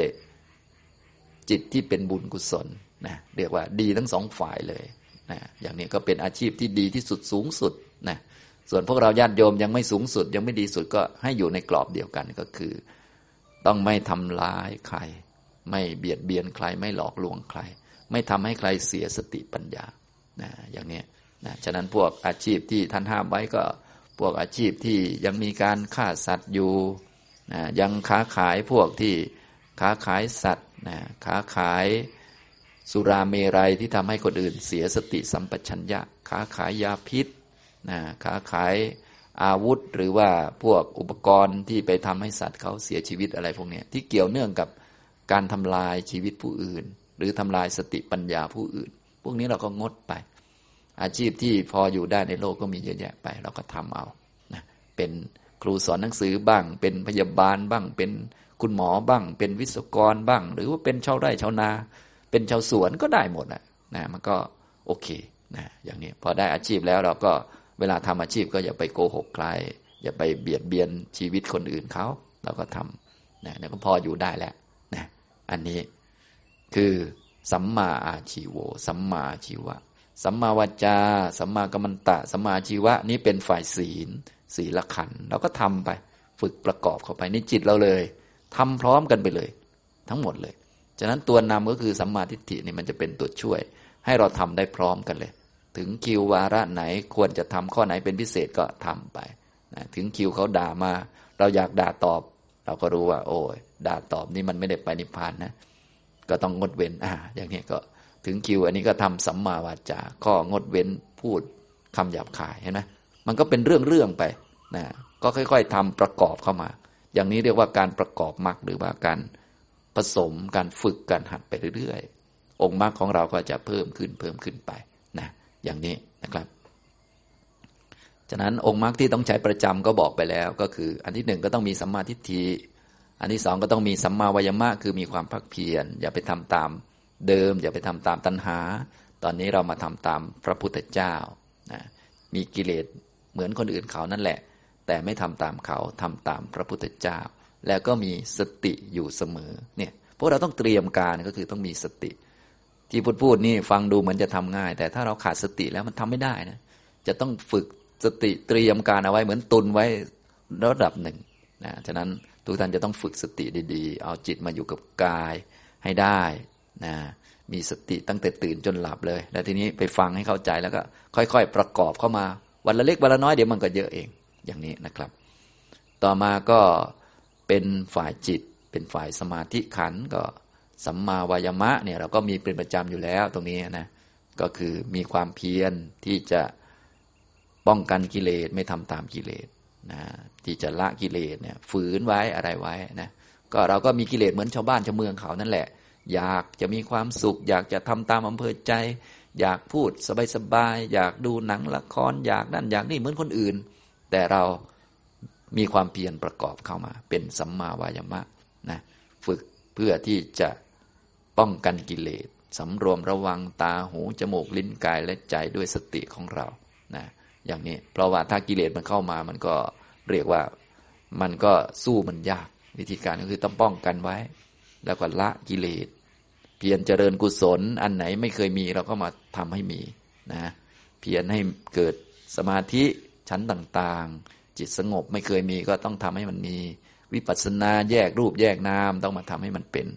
A: จิตที่เป็นบุญกุศลนะเรียกว่าดีทั้งสองฝ่ายเลยนะอย่างนี้ก็เป็นอาชีพที่ดีที่สุดสูงสุดนะส่วนพวกเราญาติโยมยังไม่สูงสุด ยังไม่ดีสุดก็ให้อยู่ในกรอบเดียวกันก็คือ ต้องไม่ทำร้ายใคร ไม่เบียดเบียนใคร ไม่หลอกลวงใคร ไม่ทำให้ใครเสียสติปัญญานะอย่างนี้นะฉะนั้นพวกอาชีพที่ท่านห้ามไว้ก็ พวกอาชีพที่ยังมีการฆ่าสัตว์อยู่นะยังค้าขายพวกที่ค้าขายสัตว์นะค้าขายสุราเมรัยที่ทำให้คนอื่นเสียสติสัมปชัญญะ ค้าขายยาพิษนะค้าขาย อาวุธหรือว่าพวกอุปกรณ์ที่ไปทำให้สัตว์เขาเสียชีวิตอะไรพวกนี้ที่เกี่ยวเนื่องกับการทำลายชีวิตผู้อื่น หรือทำลายสติปัญญาผู้อื่น พวกนี้เราก็งดไป อาชีพที่พออยู่ได้ในโลกก็มีเยอะแยะไป เราก็ทำเอานะเป็นครูสอนหนังสือบ้าง เป็นพยาบาลบ้าง เป็นคุณหมอบ้าง เป็นวิศวกรบ้าง หรือว่าเป็นชาวไร่ชาวนา เป็นชาวสวนก็ได้หมดนะนะมันก็โอเคนะอย่างนี้พอได้อาชีพแล้วเราก็ เวลาทำอาชีพก็อย่าไปโกหกใคร อย่าไปเบียดเบียนชีวิตคนอื่นเขาเราก็ทำนะแล้วก็พออยู่ได้แล้วนะอันนี้คือสัมมาอาชีโว สัมมาชีวะ สัมมาวาจา สัมมากัมมันตะ สัมมาชีวะ นี้เป็นฝ่ายศีล ศีลขันเราก็ทำไป ฝึกประกอบเข้าไปนี่จิตเราเลยทำพร้อมกันไปเลย ทั้งหมดเลย ฉะนั้นตัวนำก็คือสัมมาทิฏฐินี่มันจะเป็นตัวช่วย ให้เราทำได้พร้อมกันเลย ถึงคิววาระไหนควรจะทำข้อไหนเป็นพิเศษก็ทำไปนะถึงคิวเขาด่ามา เราอยากด่าตอบ เราก็รู้ว่า โอ้ยด่าตอบนี่มันไม่ได้ไปนิพพานนะ ก็ต้องงดเว้นอ่าอย่างนี้ก็ถึงคิวอันนี้ก็ทำสัมมาวาจาข้องดเว้นพูดคำหยาบคายเห็นไหมมันก็เป็นเรื่องเรื่องไปนะก็ค่อย ๆทำประกอบเข้ามา อย่างนี้เรียกว่าการประกอบมรรคหรือว่าการผสมการฝึกการหัดไปเรื่อยๆ องค์มรรคของเราก็จะเพิ่มขึ้นเพิ่มขึ้นไป อย่างนี้นะครับฉะนั้นองค์มรรคที่ต้องใช้ประจำก็บอกไปแล้วก็คือ อันที่หนึ่งก็ต้องมีสัมมาทิฏฐิอันที่สองก็ต้องมีสัมมาวายมะคือมีความพักเพียรอย่าไปทำตามเดิม อย่าไปทำตามตัณหา ตอนนี้เรามาทำตามพระพุทธเจ้านะมีกิเลสเหมือนคนอื่นเขานั่นแหละ แต่ไม่ทำตามเขาทำตามพระพุทธเจ้า แล้วก็มีสติอยู่เสมอเนี่ยพวกเราต้องเตรียมการก็คือต้องมีสติ ที่พูดพูดนี่ฟังดูเหมือนจะทำง่าย แต่ถ้าเราขาดสติแล้วมันทำไม่ได้นะจะต้องฝึกสติเตรียมการเอาไว้เหมือนตุนไว้ระดับหนึ่งนะฉะนั้นทุกท่านจะต้องฝึกสติดีๆ เอาจิตมาอยู่กับกายให้ได้นะมีสติตั้งแต่ตื่นจนหลับเลย แล้วทีนี้ไปฟังให้เข้าใจแล้วก็ค่อยๆ ประกอบเข้ามา วันละเล็กวันละน้อยเดี๋ยวมันก็เยอะเองอย่างนี้นะครับ ต่อมาก็เป็นฝ่ายจิต เป็นฝ่ายสมาธิขันก็ สัมมาวายมะเนี่ยเราก็มีเป็นประจำอยู่แล้วตรงนี้นะก็คือมีความเพียรที่จะป้องกันกิเลสไม่ทำตามกิเลสนะที่จะละกิเลสเนี่ยฝืนไว้อะไรไว้นะก็เราก็มีกิเลสเหมือนชาวบ้านชาวเมืองเขานั่นแหละ อยากจะมีความสุข อยากจะทำตามอำเภอใจ อยากพูดสบายๆอยากดูหนังละครอยากนั่นอยากนี่เหมือนคนอื่น แต่เรามีความเพียรประกอบเข้ามา เป็นสัมมาวายมะนะฝึกเพื่อที่จะ ป้องกันกิเลสสำรวมระวังตาหูจมูกลิ้นกายและใจด้วยสติของเรานะอย่างนี้เพราะว่าถ้ากิเลสมันเข้ามามันก็เรียกว่ามันก็สู้มันยากวิธีการก็คือต้องป้องกันไว้ แล้วก็ละกิเลสเพียรเจริญกุศล อันไหนไม่เคยมีเราก็มาทำให้มีนะเพียรให้เกิดสมาธิชั้นต่างๆ จิตสงบไม่เคยมีก็ต้องทำให้มันมี วิปัสสนาแยกรูปแยกนามต้องมาทำให้มันเป็น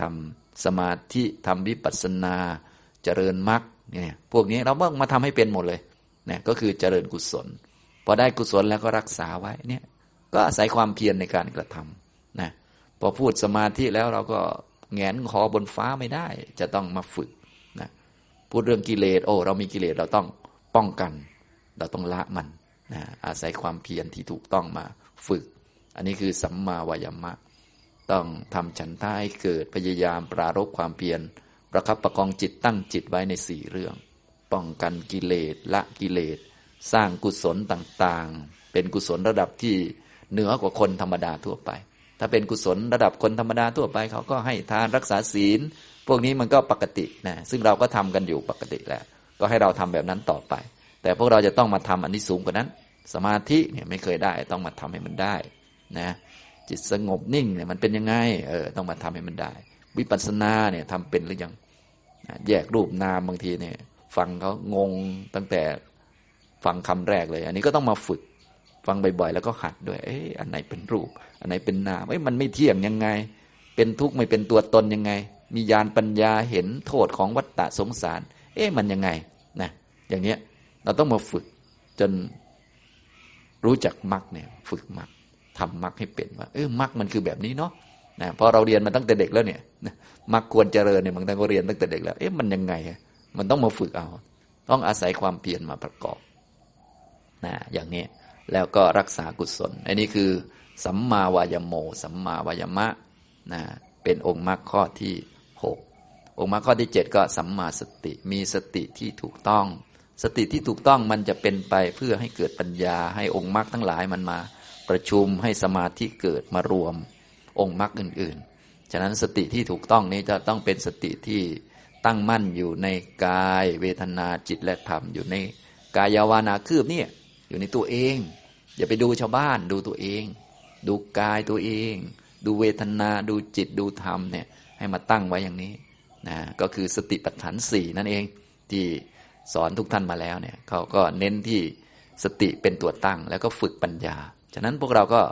A: ทำสมาธิทำวิปัสสนาเจริญมรรคเนี่ยพวกนี้เราเมื่อมาทำให้เป็นหมดเลยเนี่ยก็คือเจริญกุศล พอได้กุศลแล้วก็รักษาไว้เนี่ยก็อาศัยความเพียรในการกระทำนะพอพูดสมาธิแล้วเราก็แงนคอบนฟ้าไม่ได้ จะต้องมาฝึกนะพูดเรื่องกิเลสโอ้เรามีกิเลสเราต้องป้องกัน เราต้องละมันนะอาศัยความเพียรที่ถูกต้องมาฝึก อันนี้คือสัมมาวายามะ ต้องทำฉันท่าให้เกิดพยายามปรารบความเพียรประคับประคองจิตตั้งจิตไว้ในสี่เรื่อง ป้องกันกิเลสละกิเลส สร้างกุศลต่างๆ เป็นกุศลระดับที่เหนือกว่าคนธรรมดาทั่วไป ถ้าเป็นกุศลระดับคนธรรมดาทั่วไป เขาก็ให้ทานรักษาศีล พวกนี้มันก็ปกตินะซึ่งเราก็ทำกันอยู่ปกติแหละก็ให้เราทำแบบนั้นต่อไป แต่พวกเราจะต้องมาทำอันนี้สูงกว่านั้น สมาธิเนี่ยไม่เคยได้ต้องมาทำให้มันได้นะ จิตสงบนิ่งเนี่ยมันเป็นยังไงเออต้องมาทำให้มันได้ วิปัสสนาเนี่ยทำเป็นหรือยังแยกรูปนามบางทีเนี่ย ฟังเขางงตั้งแต่ฟังคำแรกเลย อันนี้ก็ต้องมาฝึก ฟังบ่อยๆ แล้วก็หัดด้วย เอ๊ะอันไหนเป็นรูป อันไหนเป็นนามเอ้ยมันไม่เที่ยงยังไง เป็นทุกข์ไม่เป็นตัวตนยังไง มีญาณปัญญาเห็นโทษของวัฏฏะสงสาร เอ๊ะมันยังไงนะอย่างเนี้ยเราต้องมาฝึกจนรู้จักมรรคเนี่ย ฝึกมรรค ทำมรรคให้เป็นว่าเออมรรคมันคือแบบนี้เนาะนะพอเราเรียนมาตั้งแต่เด็กแล้วเนี่ยมรรคควรเจริญเนี่ยบางท่านก็เรียนตั้งแต่เด็กแล้วเอ๊ะมันยังไง มันต้องมาฝึกเอา ต้องอาศัยความเพียรมาประกอบนะอย่างนี้แล้วก็รักษากุศล อันนี้คือสัมมาวายโม สัมมาวายมะนะเป็นองค์มรรคข้อที่หกองค์มรรคข้อที่เจ็ดก็สัมมาสติ มีสติที่ถูกต้อง สติที่ถูกต้องมันจะเป็นไปเพื่อให้เกิดปัญญาให้องค์มรรคทั้งหลายมันมา ประชุมให้สมาธิเกิดมารวมองค์มรรคอื่น ๆ ฉะนั้นสติที่ถูกต้องนี้จะต้องเป็นสติที่ตั้งมั่นอยู่ในกายเวทนาจิตและธรรมอยู่ในกายวานาคืบเนี่ยอยู่ในตัวเอง อย่าไปดูชาวบ้านดูตัวเอง ดูกายตัวเอง ดูเวทนาดูจิตดูธรรมเนี่ยให้มาตั้งไว้อย่างนี้นะก็คือสติปัฏฐานสี่นั่นเองที่สอนทุกท่านมาแล้วเนี่ยเขาก็เน้นที่สติเป็นตัวตั้งแล้วก็ฝึกปัญญา ฉะนั้นพวกเราก็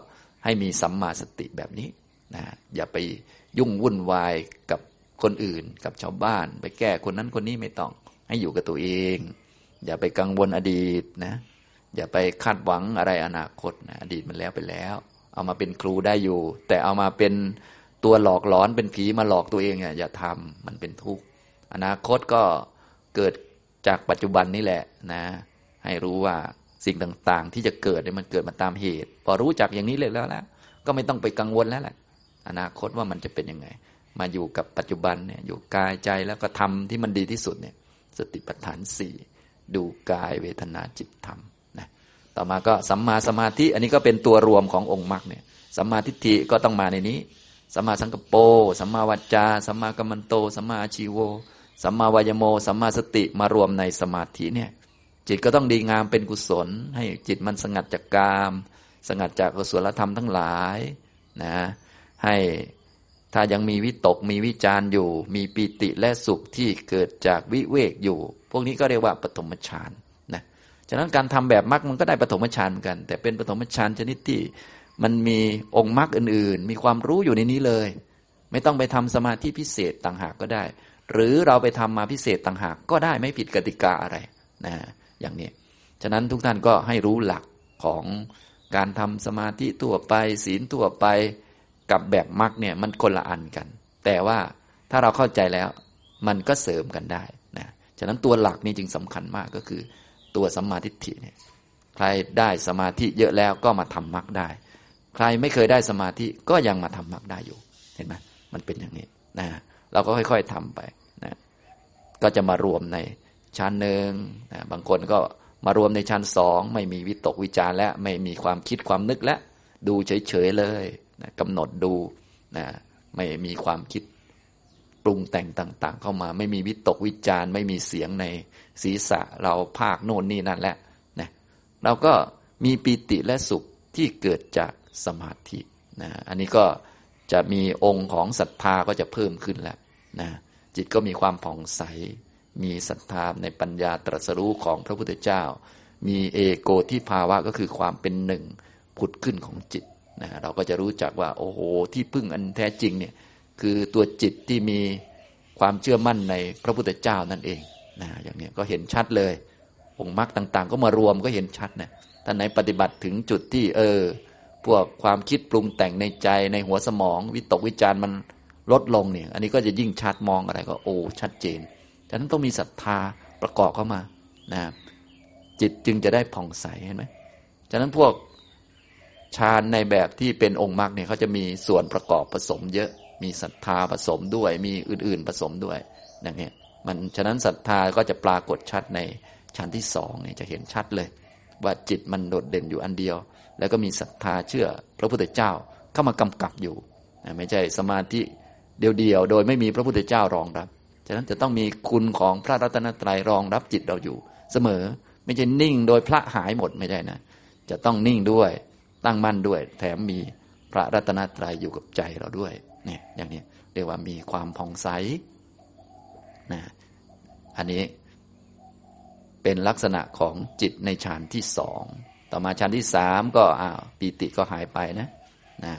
A: ให้มีสัมมาสติแบบนี้นะอย่าไปยุ่งวุ่นวายกับคนอื่น กับชาวบ้าน ไปแก้คนนั้นคนนี้ไม่ต้อง ให้อยู่กับตัวเอง อย่าไปกังวลอดีตนะ อย่าไปคาดหวังอะไรอนาคตนะอดีตมันแล้วไปแล้ว เอามาเป็นครูได้อยู่ แต่เอามาเป็นตัวหลอกหลอนเป็นผีมาหลอกตัวเองอะอย่าทำมันเป็นทุกข์อนาคตก็เกิดจากปัจจุบันนี่แหละนะ ให้รู้ว่า สิ่งต่าง ๆ ที่จะเกิดเนี่ยมันเกิดมาตามเหตุ พอรู้จักอย่างนี้เลยแล้วล้วก็ไม่ต้องไปกังวลแล้วแหละอนาคตว่ามันจะเป็นยังไง มาอยู่กับปัจจุบันเนี่ยอยู่กายใจแล้วก็ทำที่มันดีที่สุดเนี่ยสติปัฏฐานสี่ดูกายเวทนาจิตธรรมนะต่อมาก็สัมมาสมาธิอันนี้ก็เป็นตัวรวมขององค์มรรคเนี่ยสัมมาทิฏฐิก็ต้องมาในนี้สัมมาสังกปรสัมมาวาจาสัมมากัมมันโตสัมมาอาชีโวสัมมาวายโมสัมมาสติมารวมในสมาธิเนี่ย จิตก็ต้องดีงามเป็นกุศล ให้จิตมันสงัดจากกาม สงัดจากกุศลธรรมทั้งหลายนะให้ถ้ายังมีวิตกมีวิจารอยู่ มีปีติและสุขที่เกิดจากวิเวกอยู่ พวกนี้ก็เรียกว่าปฐมฌานนะฉะนั้นการทำแบบมรรคมันก็ได้ปฐมฌานเหมือนกัน แต่เป็นปฐมฌานชนิดที่มันมีองค์มรรคอื่น ๆ มีความรู้อยู่ในนี้เลย ไม่ต้องไปทำสมาธิพิเศษต่างหากก็ได้ หรือเราไปทำมาพิเศษต่างหากก็ได้ไม่ผิดกติกาอะไรนะ อย่างนี้ ฉะนั้นทุกท่านก็ให้รู้หลักของการทำสมาธิทั่วไป ศีลทั่วไปกับแบบมรรคเนี่ยมันคนละอันกัน แต่ว่าถ้าเราเข้าใจแล้วมันก็เสริมกันได้นะฉะนั้นตัวหลักนี่จึงสำคัญมากก็คือ ตัวสัมมาทิฏฐิเนี่ยใครได้สมาธิเยอะแล้วก็มาทำมรรคได้ ใครไม่เคยได้สมาธิก็ยังมาทำมรรคได้อยู่เห็นไหมมันเป็นอย่างนี้นะเราก็ค่อย ๆทำไปนะก็จะมารวมใน ชั้นหนึ่งนะบางคนก็มารวมในชั้นสองไม่มีวิตกวิจารและไม่มีความคิดความนึกและดูเฉยๆเลยนะกำหนดดูนะไม่มีความคิดปรุงแต่งต่าง ๆ เข้ามา ไม่มีวิตกวิจารไม่มีเสียงในศีรษะเราภาคโน่นนี่นั่นแหละนะเราก็มีปีติและสุขที่เกิดจากสมาธินะอันนี้ก็จะมีองค์ของศรัทธาก็จะเพิ่มขึ้นแล้วนะจิตก็มีความผ่องใส มีศรัทธาในปัญญาตรัสรู้ของพระพุทธเจ้า มีเอโกที่ภาวะก็คือความเป็นหนึ่งผุดขึ้นของจิตนะเราก็จะรู้จักว่าโอ้โหที่พึ่งอันแท้จริงเนี่ยคือตัวจิตที่มีความเชื่อมั่นในพระพุทธเจ้านั่นเองนะอย่างนี้ก็เห็นชัดเลย องค์มรรคต่างๆ ก็มารวมก็เห็นชัดนะท่านไหนปฏิบัติถึงจุดที่เออ พวกความคิดปรุงแต่งในใจในหัวสมอง วิตกวิจารมันลดลงเนี่ย อันนี้ก็จะยิ่งชัดมองอะไรก็โอ้ชัดเจน ฉะนั้นต้องมีศรัทธาประกอบเข้ามานะจิตจึงจะได้ผ่องใสเห็นไหมฉะนั้นพวกฌานในแบบที่เป็นองค์มรรคเนี่ยเขาจะมีส่วนประกอบผสมเยอะ มีศรัทธาผสมด้วย มีอื่น ๆผสมด้วยอย่างนี้มันฉะนั้นศรัทธาก็จะปรากฏชัดในชั้นที่สองเนี่ยจะเห็นชัดเลย ว่าจิตมันโดดเด่นอยู่อันเดียว แล้วก็มีศรัทธาเชื่อพระพุทธเจ้าเข้ามากำกับอยู่ ไม่ใช่สมาธิเดียวๆโดยไม่มีพระพุทธเจ้ารองรับ ฉะนั้นจะต้องมีคุณของพระรัตนตรัยรองรับจิตเราอยู่ เสมอไม่ใช่นิ่งโดยพระหายหมดไม่ใช่นะ จะต้องนิ่งด้วยตั้งมั่นด้วย แถมมีพระรัตนตรัยอยู่กับใจเราด้วยเนี่ยอย่างนี้เรียกว่ามีความผ่องใสนะอันนี้เป็นลักษณะของจิตในฌานที่สองต่อมาฌานที่สามก็อ้าวปีติก็หายไปนะนะ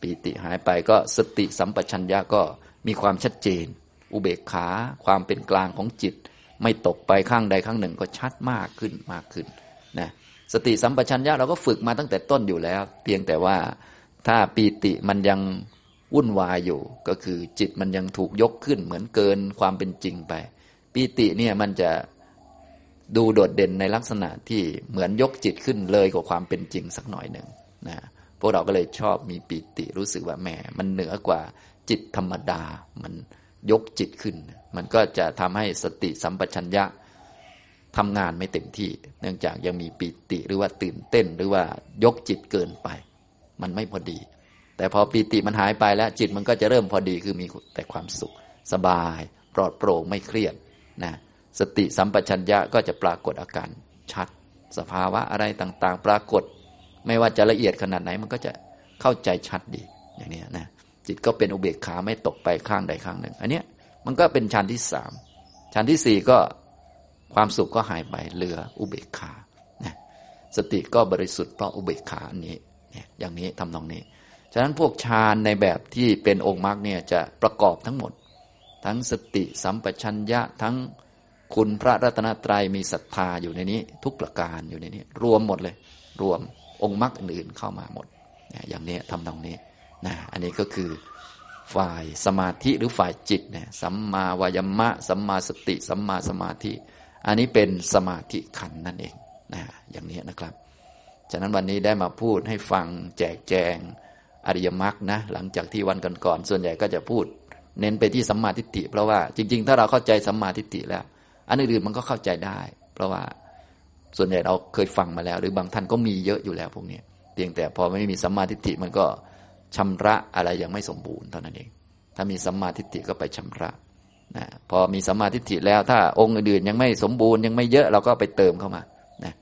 A: ปีติหายไปก็สติสัมปชัญญะก็มีความชัดเจน อุเบกขา ความเป็นกลางของจิต ไม่ตกไปข้างใดข้างหนึ่งก็ชัดมากขึ้นมากขึ้นนะสติสัมปชัญญะเราก็ฝึกมาตั้งแต่ต้นอยู่แล้ว เพียงแต่ว่าถ้าปีติมันยังวุ่นวายอยู่ ก็คือจิตมันยังถูกยกขึ้นเหมือนเกินความเป็นจริงไป ปีติเนี่ยมันจะดูโดดเด่นในลักษณะที่เหมือนยกจิตขึ้นเลยกว่าความเป็นจริงสักหน่อยหนึ่งนะพวกเราก็เลยชอบมีปีติรู้สึกว่าแหมมันเหนือกว่าจิตธรรมดามัน ยกจิตขึ้น มันก็จะทำให้สติสัมปชัญญะทำงานไม่เต็มที่ เนื่องจากยังมีปีติหรือว่าตื่นเต้นหรือว่ายกจิตเกินไป มันไม่พอดี แต่พอปีติมันหายไปแล้วจิตมันก็จะเริ่มพอดีคือมีแต่ความสุข สบาย ปลอดโปร่งไม่เครียดนะสติสัมปชัญญะก็จะปรากฏอาการชัด สภาวะอะไรต่างๆ ปรากฏ ไม่ว่าจะละเอียดขนาดไหนมันก็จะเข้าใจชัดดีอย่างนี้นะ จิตก็เป็นอุเบกขาไม่ตกไปข้างใดข้างหนึ่ง อันนี้มันก็เป็นชั้นที่สามชั้นที่สี่ก็ความสุขก็หายไปเหลืออุเบกขานะสติก็บริสุทธิ์เพราะอุเบกขาอันนี้อย่างนี้ทำนองนี้ ฉะนั้นพวกฌานในแบบที่เป็นองค์มรรคเนี่ยจะประกอบทั้งหมด ทั้งสติสัมปชัญญะทั้งคุณพระรัตนตรัยมีศรัทธาอยู่ในนี้ ทุกประการอยู่ในนี้ รวมหมดเลย รวมองค์มรรคอื่นๆเข้ามาหมด อย่างนี้ทำตรงนี้ นะอันนี้ก็คือฝ่ายสมาธิหรือฝ่ายจิตเนี่ยสัมมาวายมะ สัมมาสติ สัมมาสมาธิ อันนี้เป็นสมาธิขันนั่นเองนะอย่างนี้นะครับ ฉะนั้นวันนี้ได้มาพูดให้ฟังแจกแจงอริยมรรคนะหลังจากที่วันก่อนๆส่วนใหญ่ก็จะพูด เน้นไปที่สัมมาทิฏฐิเพราะว่าจริง ๆ ถ้าเราเข้าใจสัมมาทิฏฐิแล้ว อันอื่นๆมันก็เข้าใจได้ เพราะว่าส่วนใหญ่เราเคยฟังมาแล้ว หรือบางท่านก็มีเยอะอยู่แล้วพวกนี้เพียงแต่พอไม่มีสัมมาทิฏฐิมันก็ ชำระอะไรยังไม่สมบูรณ์เท่านั้นเอง ถ้ามีสัมมาทิฏฐิก็ไปชำระนะพอมีสัมมาทิฏฐิแล้ว ถ้าองค์อื่นยังไม่สมบูรณ์ยังไม่เยอะเราก็ไปเติมเข้ามานะ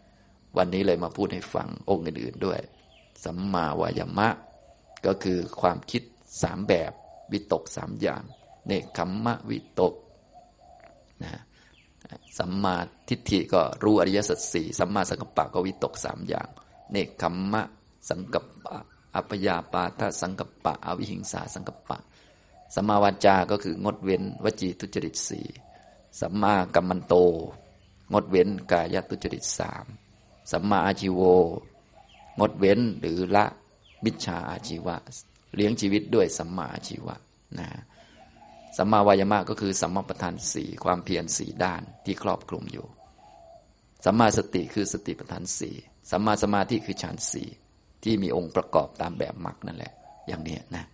A: วันนี้เลยมาพูดให้ฟังองค์อื่นๆด้วย สัมมาวายมะ ก็คือความคิดสามแบบวิตกสามอย่างเนคขมมะวิตกนะสัมมาทิฏฐิก็รู้อริยสัจสี่สัมมาสังกัปปะก็วิตกสามอย่าง เนคขมมะสังกัปปะ อัปยาปาทสังกปะ อวิหิงสาสังกปปะสัมมาวาจา ก็คืองดเว้นวจีทุจริตสี่สัมมากัมมันโต งดเว้นกายทุจริตสามสัมมาอาชีโว งดเว้นหรือละมิจฉาอาชีวะ เลี้ยงชีวิตด้วยสัมมาอาชีวะนะสัมมาวายามะก็คือสัมมาประธานสี่ความเพียรสี่ด้านที่ครอบคลุมอยู่สัมมาสติคือสติประธานสี่สัมมาสมาธิคือฌานสี่ ที่มีองค์ประกอบตามแบบมรรคนั่นแหละ อย่างนี้นะ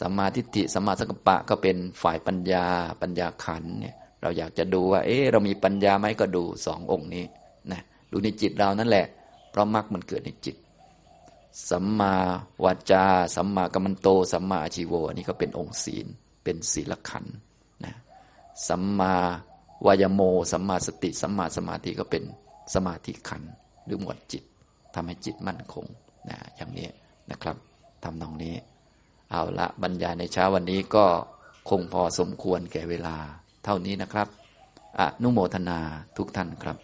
A: สัมมาทิฏฐิสัมมาสังกัปปะก็เป็นฝ่ายปัญญา ปัญญาขันเนี่ย เราอยากจะดูว่า เอ๊ะเรามีปัญญาไหมก็ดูสององค์นี้นะดูในจิตเรานั่นแหละ เพราะมรรคมันเกิดในจิต สัมมาวาจา สัมมากัมมันโต สัมมาอาชีโวอันนี้ก็เป็นองค์ศีล เป็นศีลขันนะสัมมาวายโม สัมมาสติ สัมมาสมาธิก็เป็นสมาธิขันหรือหมวดจิตทำให้จิตมั่นคง นะอย่างนี้นะครับทำตรงนี้ เอาละบรรยายในเช้าวันนี้ก็คงพอสมควรแก่เวลา เท่านี้นะครับอนุโมทนาทุกท่านครับ